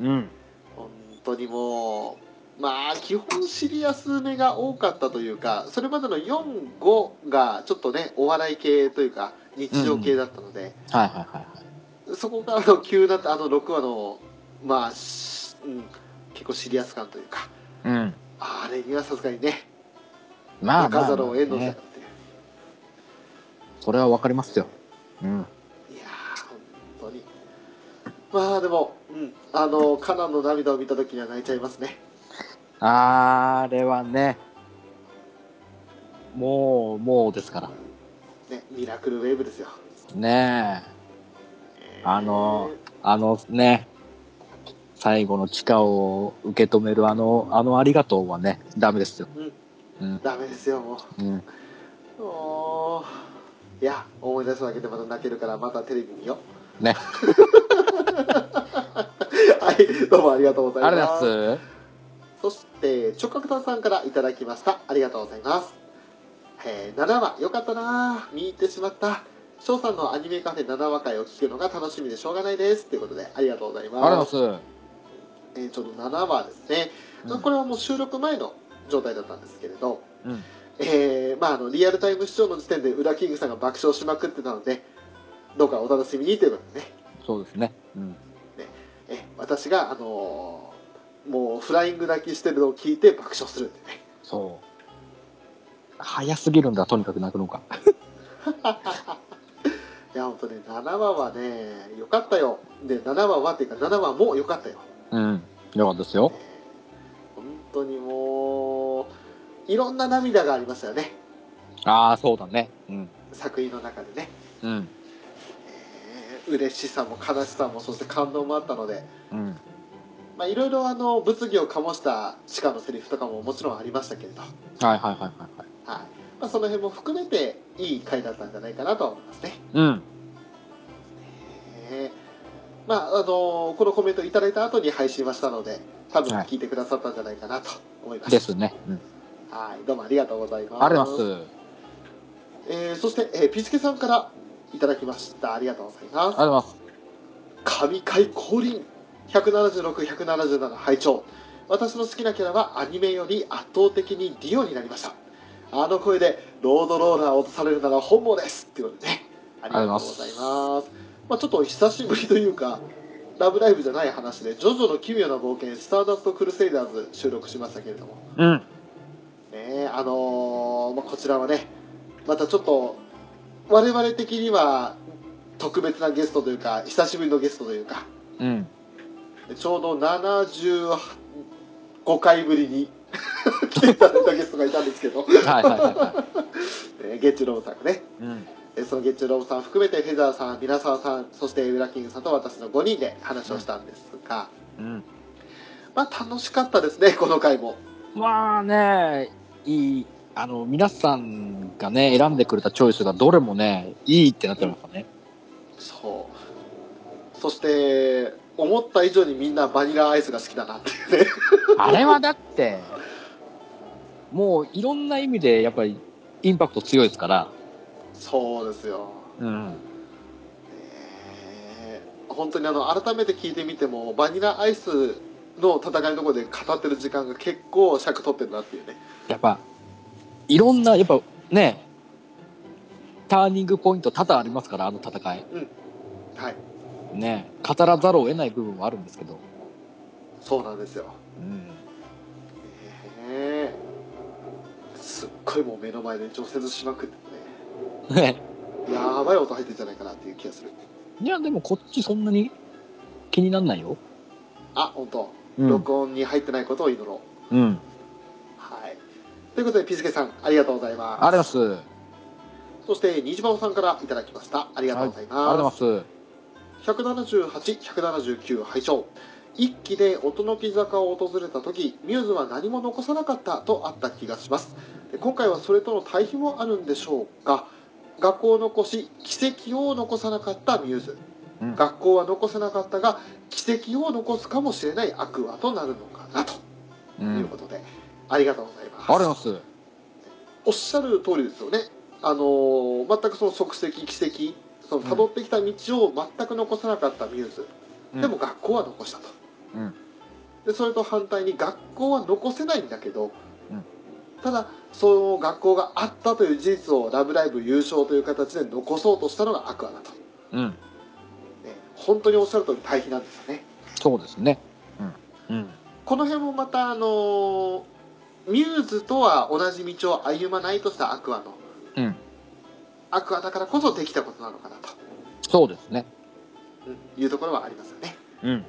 うん。本当にもうまあ基本シリアスめが多かったというかそれまでの45がちょっとねお笑い系というか日常系だったので、はいはいはいはい。そこからの急なあの6話のまあ、しうん、結構シリアス感というかうん。あれにはさすがにねまあまあ、を得んのじゃなねくて、それはわかりますよ。うん。まあでも、うん、あのカナンの涙を見た時には泣いちゃいますねあれはね、もう、もうですから。ねミラクルウェーブですよ、ねえ。えあのあのね、最後の地下を受け止めるあの、あのありがとうはね、ダメですよ。うん。ダメですよもううん。おーいや思い出すだけでまた泣けるからまたテレビ見よね。う (laughs) はいどうもありがとうございます。そして直角炭さんからいただきました。ありがとうございます。えー7話よかったな。見入ってしまった。翔さんのアニメカフェ7話回を聞くのが楽しみでしょうがないです。ということでありがとうございます。ます。えーちょうど7話ですね、うん。これはもう収録前の状態だったんですけれど、うん。えーまあ、あのリアルタイム視聴の時点で裏キングさんが爆笑しまくってたのでどうかお楽しみにということでね。そうですね。うん。え私が、あのーもうフライング泣きしてるのを聞いて爆笑するんでねそう。早すぎるんだ、とにかく泣くのが。(laughs) いや本当ね7話はね良かったよで7話はっていうか7話も良かったようん。よかったですよ。本当にもういろんな涙がありましたよねああ、そうだね。うん。作品の中でね、うん。えー嬉しさも悲しさもそして感動もあったのでうん。まあいろいろあの物議を醸した地下のセリフとかももちろんありましたけれど、はいはいはいはいはいはい。まあ、その辺も含めていい回だったんじゃないかなとは思いますね。うん。えーまああのこのコメントいただいた後に配信はしたので多分はい聞いてくださったんじゃないかなと思います。ですね。うん。はい、どうもありがとうございます。ありがとうございます。えーそして、えーピスケさんからいただきました。ありがとうございます。ありがとうございます。神回降臨176、177拝聴私の好きなキャラはアニメより圧倒的にディオになりましたあの声でロードローラーを落とされるなら本望ですっていうことでねありがとうございますまあ、ちょっと久しぶりというかラブライブじゃない話で「ジョジョの奇妙な冒険スターダストクルセイダーズ」収録しましたけれどもうん。ねえあのーまあ、こちらはねまたちょっと我々的には特別なゲストというか久しぶりのゲストというかうん。ちょうど75回ぶりに来 (laughs) 来ていただいたゲストがいたんですけど、ゲッチュロブさんがね、い。うん。えーそのゲッチュロブさん含めてフェザーさん、皆沢さん、そしてウラキングさんと私の5人で話をしたんですが、うん。まあ楽しかったですね、この回も。まあね、いい、あの、皆さんがね、選んでくれたチョイスがどれもね、いいってなってましたね。そう。そして、思った以上にみんなバニラアイスが好きだなっていうね。あれはだって、もういろんな意味でやっぱりインパクト強いですから。そうですよ。うん。ねえ本当にあの改めて聞いてみてもバニラアイスの戦いのところで語ってる時間が結構尺取ってるなっていうねやっぱ、いろんな、やっぱね、ターニングポイント多々ありますから、あの戦い。はいね、語らざるを得ない部分はあるんですけど。そうなんですようん。ねえすっごいもう目の前で除雪しまくってね。ねやばい音入ってんじゃないかなっていう気がするいや、でもこっちそんなに気になんないよ。あ本当、うん。録音に入ってないことを祈ろううん。はいということでピスケさんありがとうございます。ありがとうございます。そして虹馬さんからいただきました。ありがとうございます、ありがとうございます。178、179拝聴一期で音の木坂を訪れた時ミューズは何も残さなかったとあった気がします。で今回はそれとの対比もあるんでしょうか。学校を残し奇跡を残さなかったミューズ、うん。学校は残せなかったが奇跡を残すかもしれないアクアとなるのかなとう。いうんことで、ありがとうございますあります。おっしゃる通りですよね。あのー全くその足跡、奇跡、その辿ってきた道を全く残さなかったミューズ。でも学校は残したと。うん。で、それと反対に学校は残せないんだけど、うんただ、その学校があったという事実をラブライブ優勝という形で残そうとしたのがアクアだと。うん。ね、本当におっしゃる通り対比なんですよね。そうですね。うん。うん。この辺もまた、あのーミューズとは同じ道を歩まないとしたアクアの、うん。アクアだからこそできたことなのかなと。そうですね。うんいうところはありますよね。うん。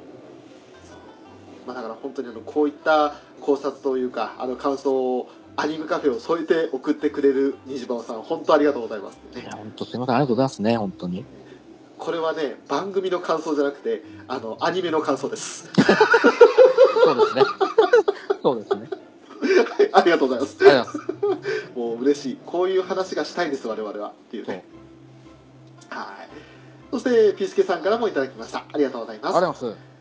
まあ、だから本当にあのこういった考察というかあの感想をアニメカフェを添えて送ってくれる虹馬さん本当ありがとうございますねいや、本当すみません。ありがとうございますね。本当に。これはね番組の感想じゃなくてあのアニメの感想です (laughs) そうですね。そうですね。はいありがとうございます。ありがとうござい。ます。もう嬉しい。こういう話がしたいです我々は。っていうね。はい。そしてピースケさんからもいただきました。ありがとうございます。ありがとうございます。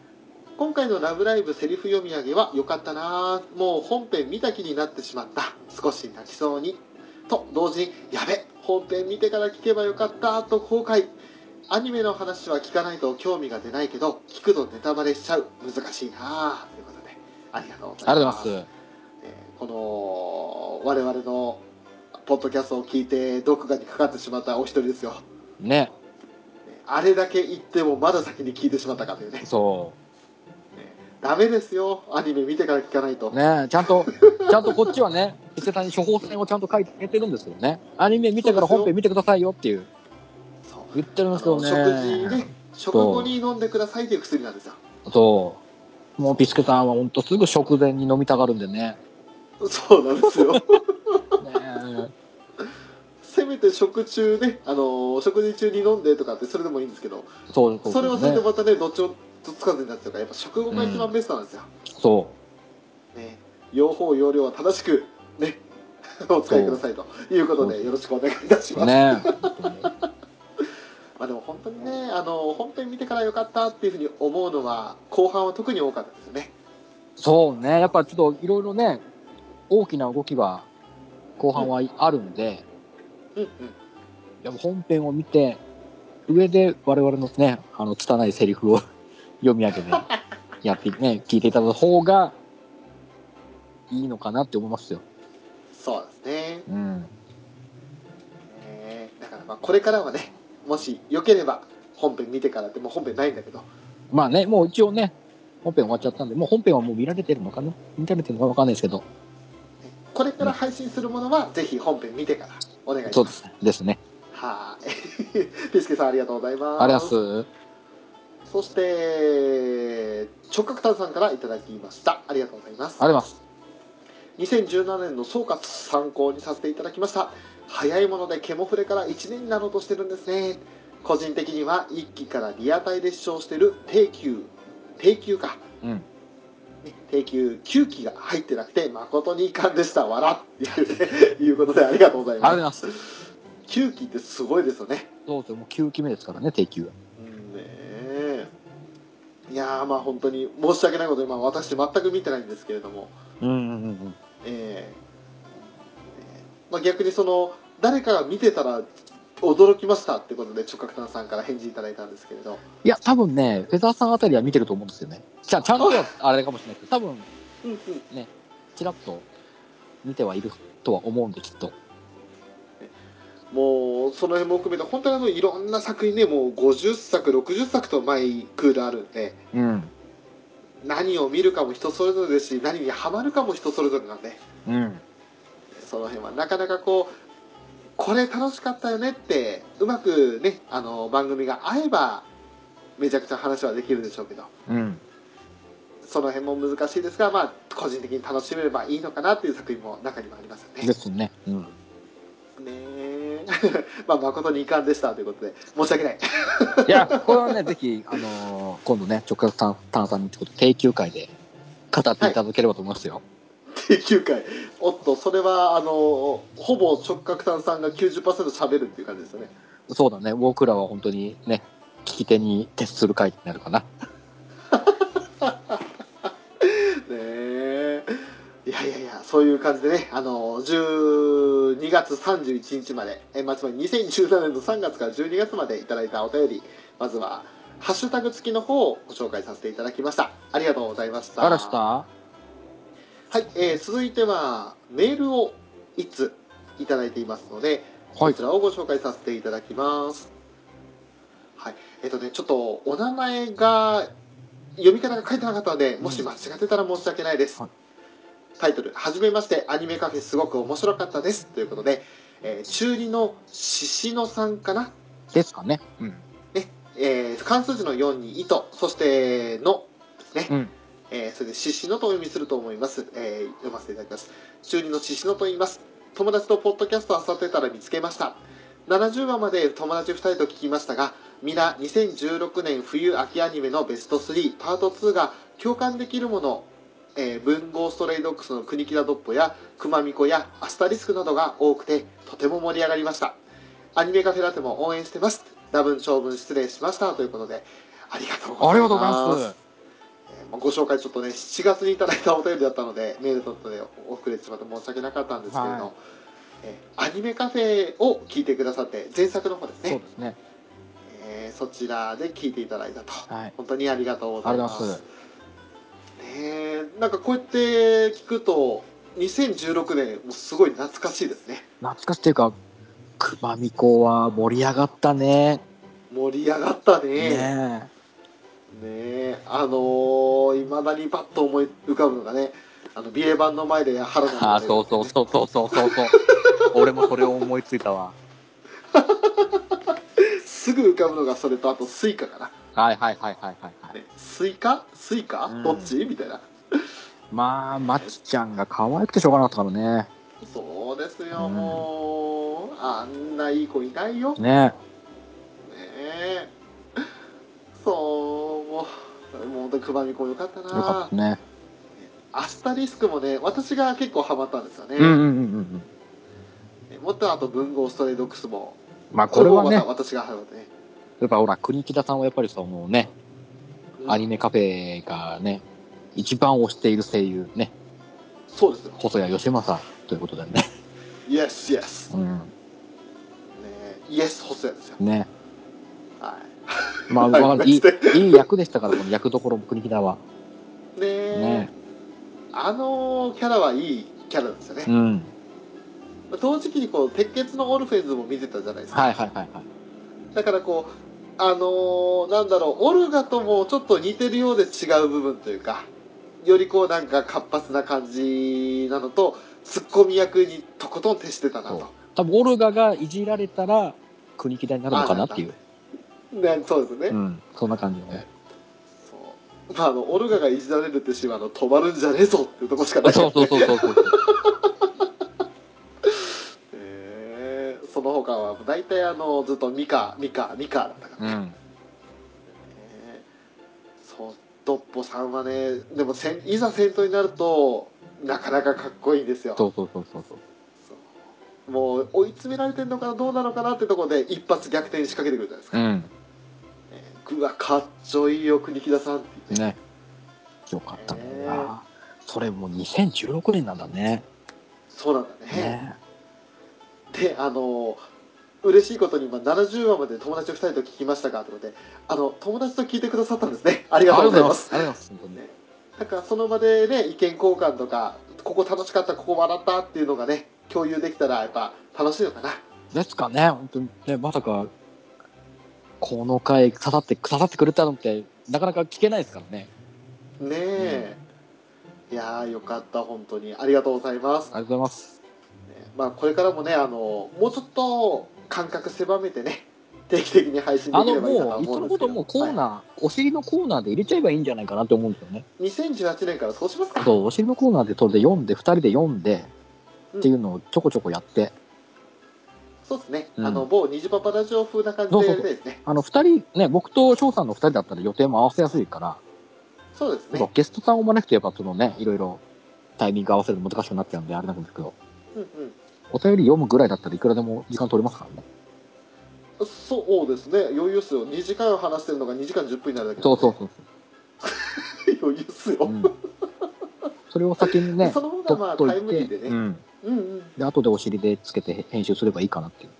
今回の「ラブライブ!」セリフ読み上げは良かったなもう本編見た気になってしまった。少し泣きそうに。と同時にやべ本編見てから聞けばよかった。と後悔。アニメの話は聞かないと興味が出ないけど聞くとネタバレしちゃう。難しいなということでありがとうございます。ありがとうございます。えーこの我々のポッドキャストを聞いて読画にかかってしまったお一人ですよね。あれだけ言ってもまだ先に聞いてしまったかというねそダメですよアニメ見てから聞かないとう。ねちゃんと、ちゃんとこっちはね、伊勢さんに処方箋をちゃんと書いてあげてるんですけどね。アニメ見てから本編見てくださいよっていう。そう言ってるんですけどね。食事ね食後に飲んでくださいという薬なんですよそう。もうピスケさんは本当すぐ食前に飲みたがるんでね。そうなんですよ。ねせめて食中ねあの食事中に飲んでとかってそれでもいいんですけどそうそうそれはそれでね。またねどっちもつかずになっちゃうからやっぱ食後が一番ベストなんですよ、そね用法用量は正しくね (laughs) お使いくださいということでよろしくお願いいたしう。ます、ねまあでも本当にねあの本編見てからよかったっていうふうに思うのは後半は特に多かったですよね。そうね。やっぱちょっといろいろね、大きな動きは後半はあるんで、うんうんやっぱ本編を見て、上で我々のね、あの、拙いセリフを (laughs) 読み上げて、(laughs) やってね、聞いていただく方がいいのかなって思いますよ。そうですねうん。ねだからまあこれからはねもしよければ本編見てからってもう本編ないんだけどまあね、もう一応ね、本編終わっちゃったんで、もう本編はもう見られてるのかな見られてるのかわかんないですけど、これから配信するものはぜひ本編見てからお願いしますそうですね。ですね。はい (laughs) ピスケさんありがとうございますありがとうございます。そして直角炭さんからいただきましたありがとうございますあります。2017年の総括参考にさせていただきました早いものでケモフレから1年になろうとしてるんですね個人的には1期からリアタイで視聴してる定休定休かうん。ね定休9期が入ってなくて誠に遺憾でした。笑ってい (laughs) う,、ことでありがとうございありがとうますございます。9期ってすごいですよね。そうですよ、もう9期目ですからね、定休は。うんねえ。いやーまあ本当に申し訳ないことに、まあ、私全く見てないんですけれども。うんうんうんえーまあ、逆にその誰かが見てたら驚きましたってことで直角炭さんから返事いただいたんですけれどいや、多分ね、フェザーさんあたりは見てると思うんですよね。じゃあ、ちゃんとはあれかもしれないけど、多分、うんうんちらっと見てはいるとは思うんで、きっと。もうその辺も含めて本当にあのいろんな作品ねもう50作60作とマイクールあるんでうん。何を見るかも人それぞれですし何にハマるかも人それぞれなんでうん。その辺はなかなかこうこれ楽しかったよねってうまくねあの番組が合えばめちゃくちゃ話はできるでしょうけどうん。その辺も難しいですが、まあ、個人的に楽しめればいいのかなっていう作品も中にもありますよね。ですね。うん。ねえ (laughs) まあ誠に遺憾でしたということで申し訳ない。(laughs) いや、これはね、ぜひ、あのー今度ね、直角炭炭酸にってことで定休会で語っていただければと思いますよ。定休会おっとそれはあのほぼ直角炭さんが90%喋るっていう感じですよね。そうだね、僕らは本当にね、聞き手に徹する会になるかな。(laughs) ねえ。いやいやいやそういう感じでねあの12月31日までえまあつまり2017年の3月から12月までいただいたお便りまずはハッシュタグ付きの方をご紹介させていただきました。ありがとうございました。あらしたはい、えー続いてはメールを1ついただいていますので、はいこちらをご紹介させていただきます。はい、えっ、とね、ちょっとお名前が読み方が書いてなかったので、もし間違ってたら申し訳ないです。はいタイトル、はじめまして、アニメカフェすごく面白かったです。ということで、えー中二のししのさんかな？ですかね。うん。えー関数字の4に糸、そしてのですね。うん。えーそれで獅子のとお読みすると思います、えー読ませていただきます。中二の獅子のと言います。友達とポッドキャストを漁ってたら見つけました。70話まで友達2人と聞きましたが皆2016年冬秋アニメのベスト3パート2が共感できるもの、えー文豪ストレイドッグスの国木田ドッポやくまみこやアスタリスクなどが多くてとても盛り上がりました。アニメカフェラテも応援してます。多分長文失礼しました。ということでありがとうございます。ありがとうございます。ご紹介ちょっとね7月にいただいたお便りだったのでメールとって遅れてしまって申し訳なかったんですけれど、はい。えーアニメカフェを聞いてくださって前作の方ですね。そうですね。えーそちらで聞いていただいたと。はい。本当にありがとうございます。ねえなんかこうやって聞くと2016年もうすごい懐かしいですね。懐かしいっていうか、くまみこは盛り上がったね。盛り上がったね。ねね。えあのー、いまだにパッと思い浮かぶのがねあのビエ版の前で原田え。あ、そうそうそうそうそうそうそう。(laughs) 俺もそれを思いついたわ。(laughs) すぐ浮かぶのがそれとあとスイカかな。はいはいはいはいはいはい。ねスイカ？スイカ、うん。どっち？みたいな。まあ、まちちゃんが可愛くてしょうがなかったからね。そうですよ、うん。もう。あんないい子いないよ。ね。ねえ本当にくまみこよかったよかなったね。アスタリスクもね私が結構ハマったんですよね、うんうんうん。もっとあと文豪ストレイドックスもまあこれはね私がハマってね、やっぱほら、国木田さんはやっぱりそのね、うんアニメカフェがね、一番推している声優ね、そうですよ細谷義正ということでね。イエスイエス、ねうん。イエス細谷ですよね。はい (laughs) まあ、はいまあいい、いい役でしたから、この役どころも国木田は。ねえね。あのキャラはいいキャラですよねう、ん。同時期にこう鉄血のオルフェンズも見てたじゃないですか、はいはいはいはい。だからこうあのーなんだろうオルガともちょっと似てるようで違う部分というかよりこうなんか活発な感じなのとツッコミ役にとことん徹してたなと。多分オルガがいじられたら、国木田になるのかなっていう。ね、そうですね、うん、そんな感じね。そう。まああのオルガがいじられるってシーンはあの止まるんじゃねえぞっていうとこしかない、ね、そうそうそうそうそう。(laughs) え、その他は大体あのずっとミカミカミカだったから、うん、そうドッポさんはねでもせんいざ戦闘になるとなかなかかっこいいんですよ。そうそうそうそうそう。もう追い詰められてるのかなどうなのかなってところで一発逆転仕掛けてくるじゃないですか、うん。ねうわかっちょいいよ国木田さんっていうねね。よかったねねな。それもう2016年なんだね。そうなんだねね。であの嬉しいことに今70話まで友達2人と聞きましたかってことであの友達と聞いてくださったんですねありがとうございま。すすありがとうございます。本当にね。なんかその場でね意見交換とかここ楽しかったここ笑ったっていうのがね共有できたらやっぱ楽しいのかなですかね、本当にね、まさか、この回刺さって、刺さってくれたのって、なかなか聞けないですからね。ねえ、いやーよかった本当に。ありがとうございます、ありがとうございます。ねまあこれからもねあのもうちょっと間隔狭めてね (laughs) 定期的に配信できればいいかともう、いっ思うんですけど。そのこともうコーナー、はお尻のコーナーで入れちゃえばいいんじゃないかなって思うんですよね。い、2018年からそうしますか。そう、お尻のコーナーでそれで読んで、二人で読んで、うんっていうのをちょこちょこやって、そうですね、うん。あの某ニジパパラジオ風な感じでやりたいですね。あの、二人、ね、僕と翔さんの二人だったら予定も合わせやすいから、そうですね。ゲストさんを招くとやっぱそのね、いろいろタイミング合わせるの難しくなっちゃうんで、あれなんですけど、うんうん。お便り読むぐらいだったらいくらでも時間取れますからね。そうですね。余裕っすよ。2時間話してるのが2時間10分になるだけそうそうそう (laughs) 余裕っすよ、そう。うん。それを先にね、その方がまあタイムリーでね、うん。うん、うんで、後でお尻でつけて編集すればいいかなっていう。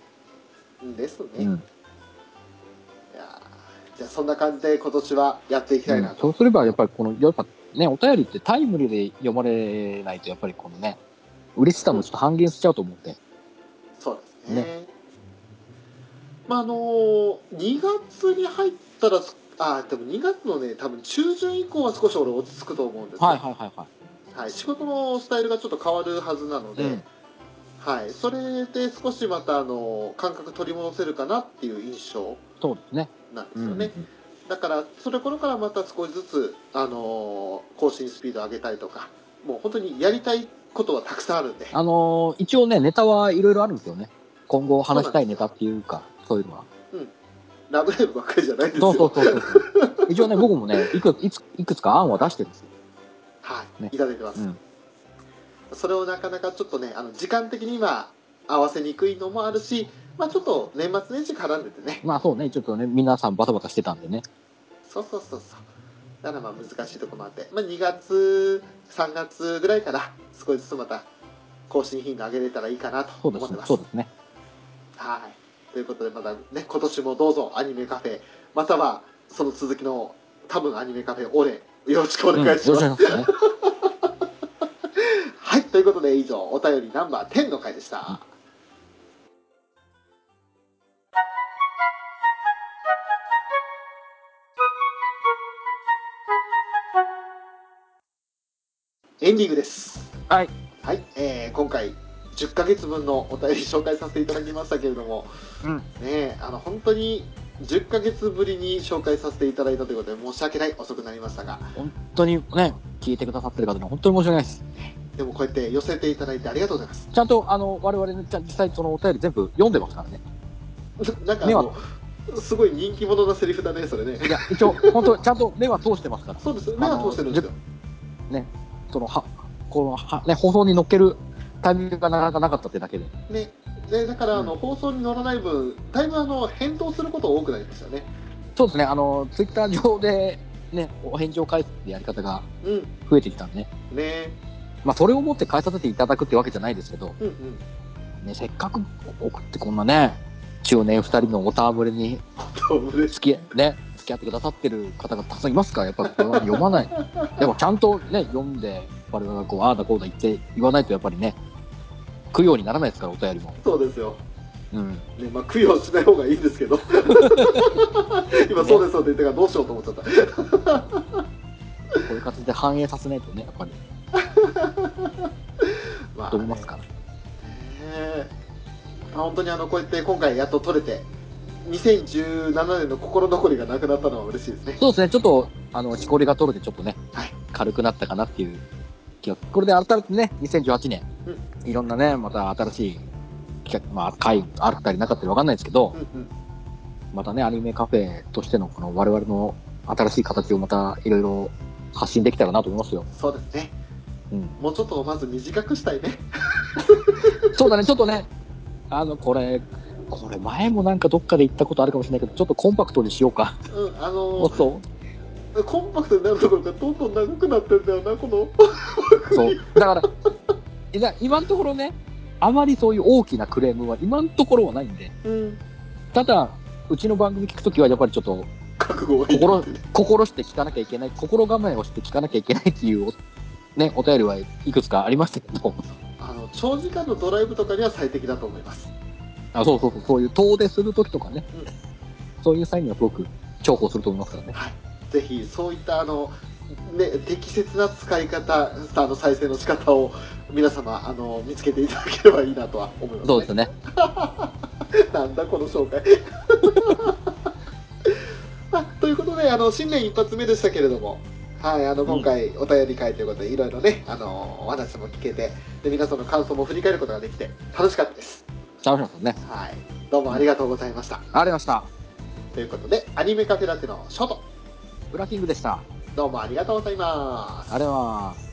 うんですね、いうん。やーじゃあそんな感じで今年はやっていきたいなと、そうすれば、やっぱりこの、やっぱね、お便りってタイムリーで読まれないと、やっぱりこのね、嬉しさもちょっと半減しちゃうと思って。そうですねまああのー、2月に入ったらあでも2月のね多分中旬以降は少し俺落ち着くと思うんですよはいはいはいはい。はい、仕事のスタイルがちょっと変わるはずなので、うんはい、それで少しまたあの感覚取り戻せるかなっていう印象そうですね。なんですうん。よね、だからそれ頃からまた少しずつ、あのー更新スピード上げたりとかもう本当にやりたいことはたくさんあるんであのー一応ね、ネタはいろいろあるんですよね。今後話したいネタっていうか、そういうのは。ラブライブばっかりじゃないんですよそうそうそうそう。一応ね、僕もね、いくいついくつか案は出してるんですよ。はい、ね。いただいてます、うん。それをなかなかちょっとねあの時間的に今合わせにくいのもあるしまあちょっと年末年始絡んでてね。まあそうね、ちょっとね、皆さんバタバタしてたんでね。そうそうそうそう。だからまあ難しいところもあって、まあ、2月3月ぐらいから少しずつまた更新頻度上げれたらいいかなと思ってま。す。そうですね。はい。ということでまたね今年もどうぞアニメカフェまたはその続きの多分アニメカフェオレよろしくお願いします、うん。はいということで以上お便りナンバー10の回でした、エンディングです。はい。はい、えー今回10ヶ月分のお便り紹介させていただきましたけれども、うん。ねえあの本当に10ヶ月ぶりに紹介させていただいたということで申し訳ない遅くなりましたが本当にね、聞いてくださってる方には本当に申し訳ないです。でもこうやって寄せていただいてありがとうございますちゃんと、あの、我々ね、ちゃん実際そのお便り全部読んでますからね。(laughs) なんかすごい人気者なセリフだねそれねいや、一応、本当ちゃんと目は通してますから。(laughs) そうです目は通してるんですよその、は、この、は、ね、放送に乗っけるタイミングがなかなかなかったってだけで。ねでだからあの、うん。放送に乗らない分だいぶあの返答すること多くなりましたよね。そうですね、あの、ツイッター上で、ね、お返事を返すってやり方がうん。増えてきたんで。ね。ねまあ、それをもって返させていただくってわけじゃないですけど、うんうん。ね、せっかく送ってこんなね、中年二人のおたわむれに付きね、付き合ってくださってる方がたくさんいますから、やっぱりこれは読まない。でもちゃんとね、読んで、我々がこう、ああだこうだ言って言わないとやっぱりね、供養にならないですから、お便りも。そうですよ。うん。ねまあ、供養しない方がいいんですけど。(laughs) 今そうですそうで言ったからどうしようと思っちゃった。こういう形で反映させないとね、やっぱり、(laughs) まと思いますから。ねまあ本当にあのこうやって今回やっと撮れて2017年の心残りがなくなったのは嬉しいですね。そうですね、ちょっと、あの、しこりが取れてちょっとね、はい。軽くなったかなっていう気が。これで改めてね、2018年、いろんなね、また新しい企画まあ、会あったりなかったりわかんないですけどう、んうんまたね、アニメカフェとしてのこの我々の新しい形をまたいろいろ発信できたらなと思いますよ。そうですねうん。もうちょっとまず短くしたいねそうだね、ちょっとね、あの、これ、これ前もなんかどっかで言ったことあるかもしれないけど、ちょっとコンパクトにしようか。うんあものっと、コンパクトになるところがどんどん長くなってんだよなこの。そう。だから、今のところね、あまりそういう大きなクレームは今のところはないんで、うん。ただ、うちの番組聞くときはやっぱりちょっと心、心して聞かなきゃいけない、心構えをして聞かなきゃいけないっていう、ね、お便りはいくつかありましたけど、あの長時間のドライブとかには最適だと思います。あそうそうそう、そういう遠出するときとかね、うん。そういう際にはすごく重宝すると思いますからね。はいぜひそういったあのね適切な使い方あの再生の仕方を皆様あの見つけていただければいいなとは思います、ね、そうですね。(laughs) なんだこの紹介。(laughs) あということであの新年一発目でしたけれどもはい、あの今回お便り会ということでいろいろねあのお話も聞けてで皆さんの感想も振り返ることができて楽しかったです。楽しかったね。はい。どうもありがとうございました。ありがとうございました。ということでアニメカフェラテのショートブラッキングでした。あどうもありがとうございますりがとうございます。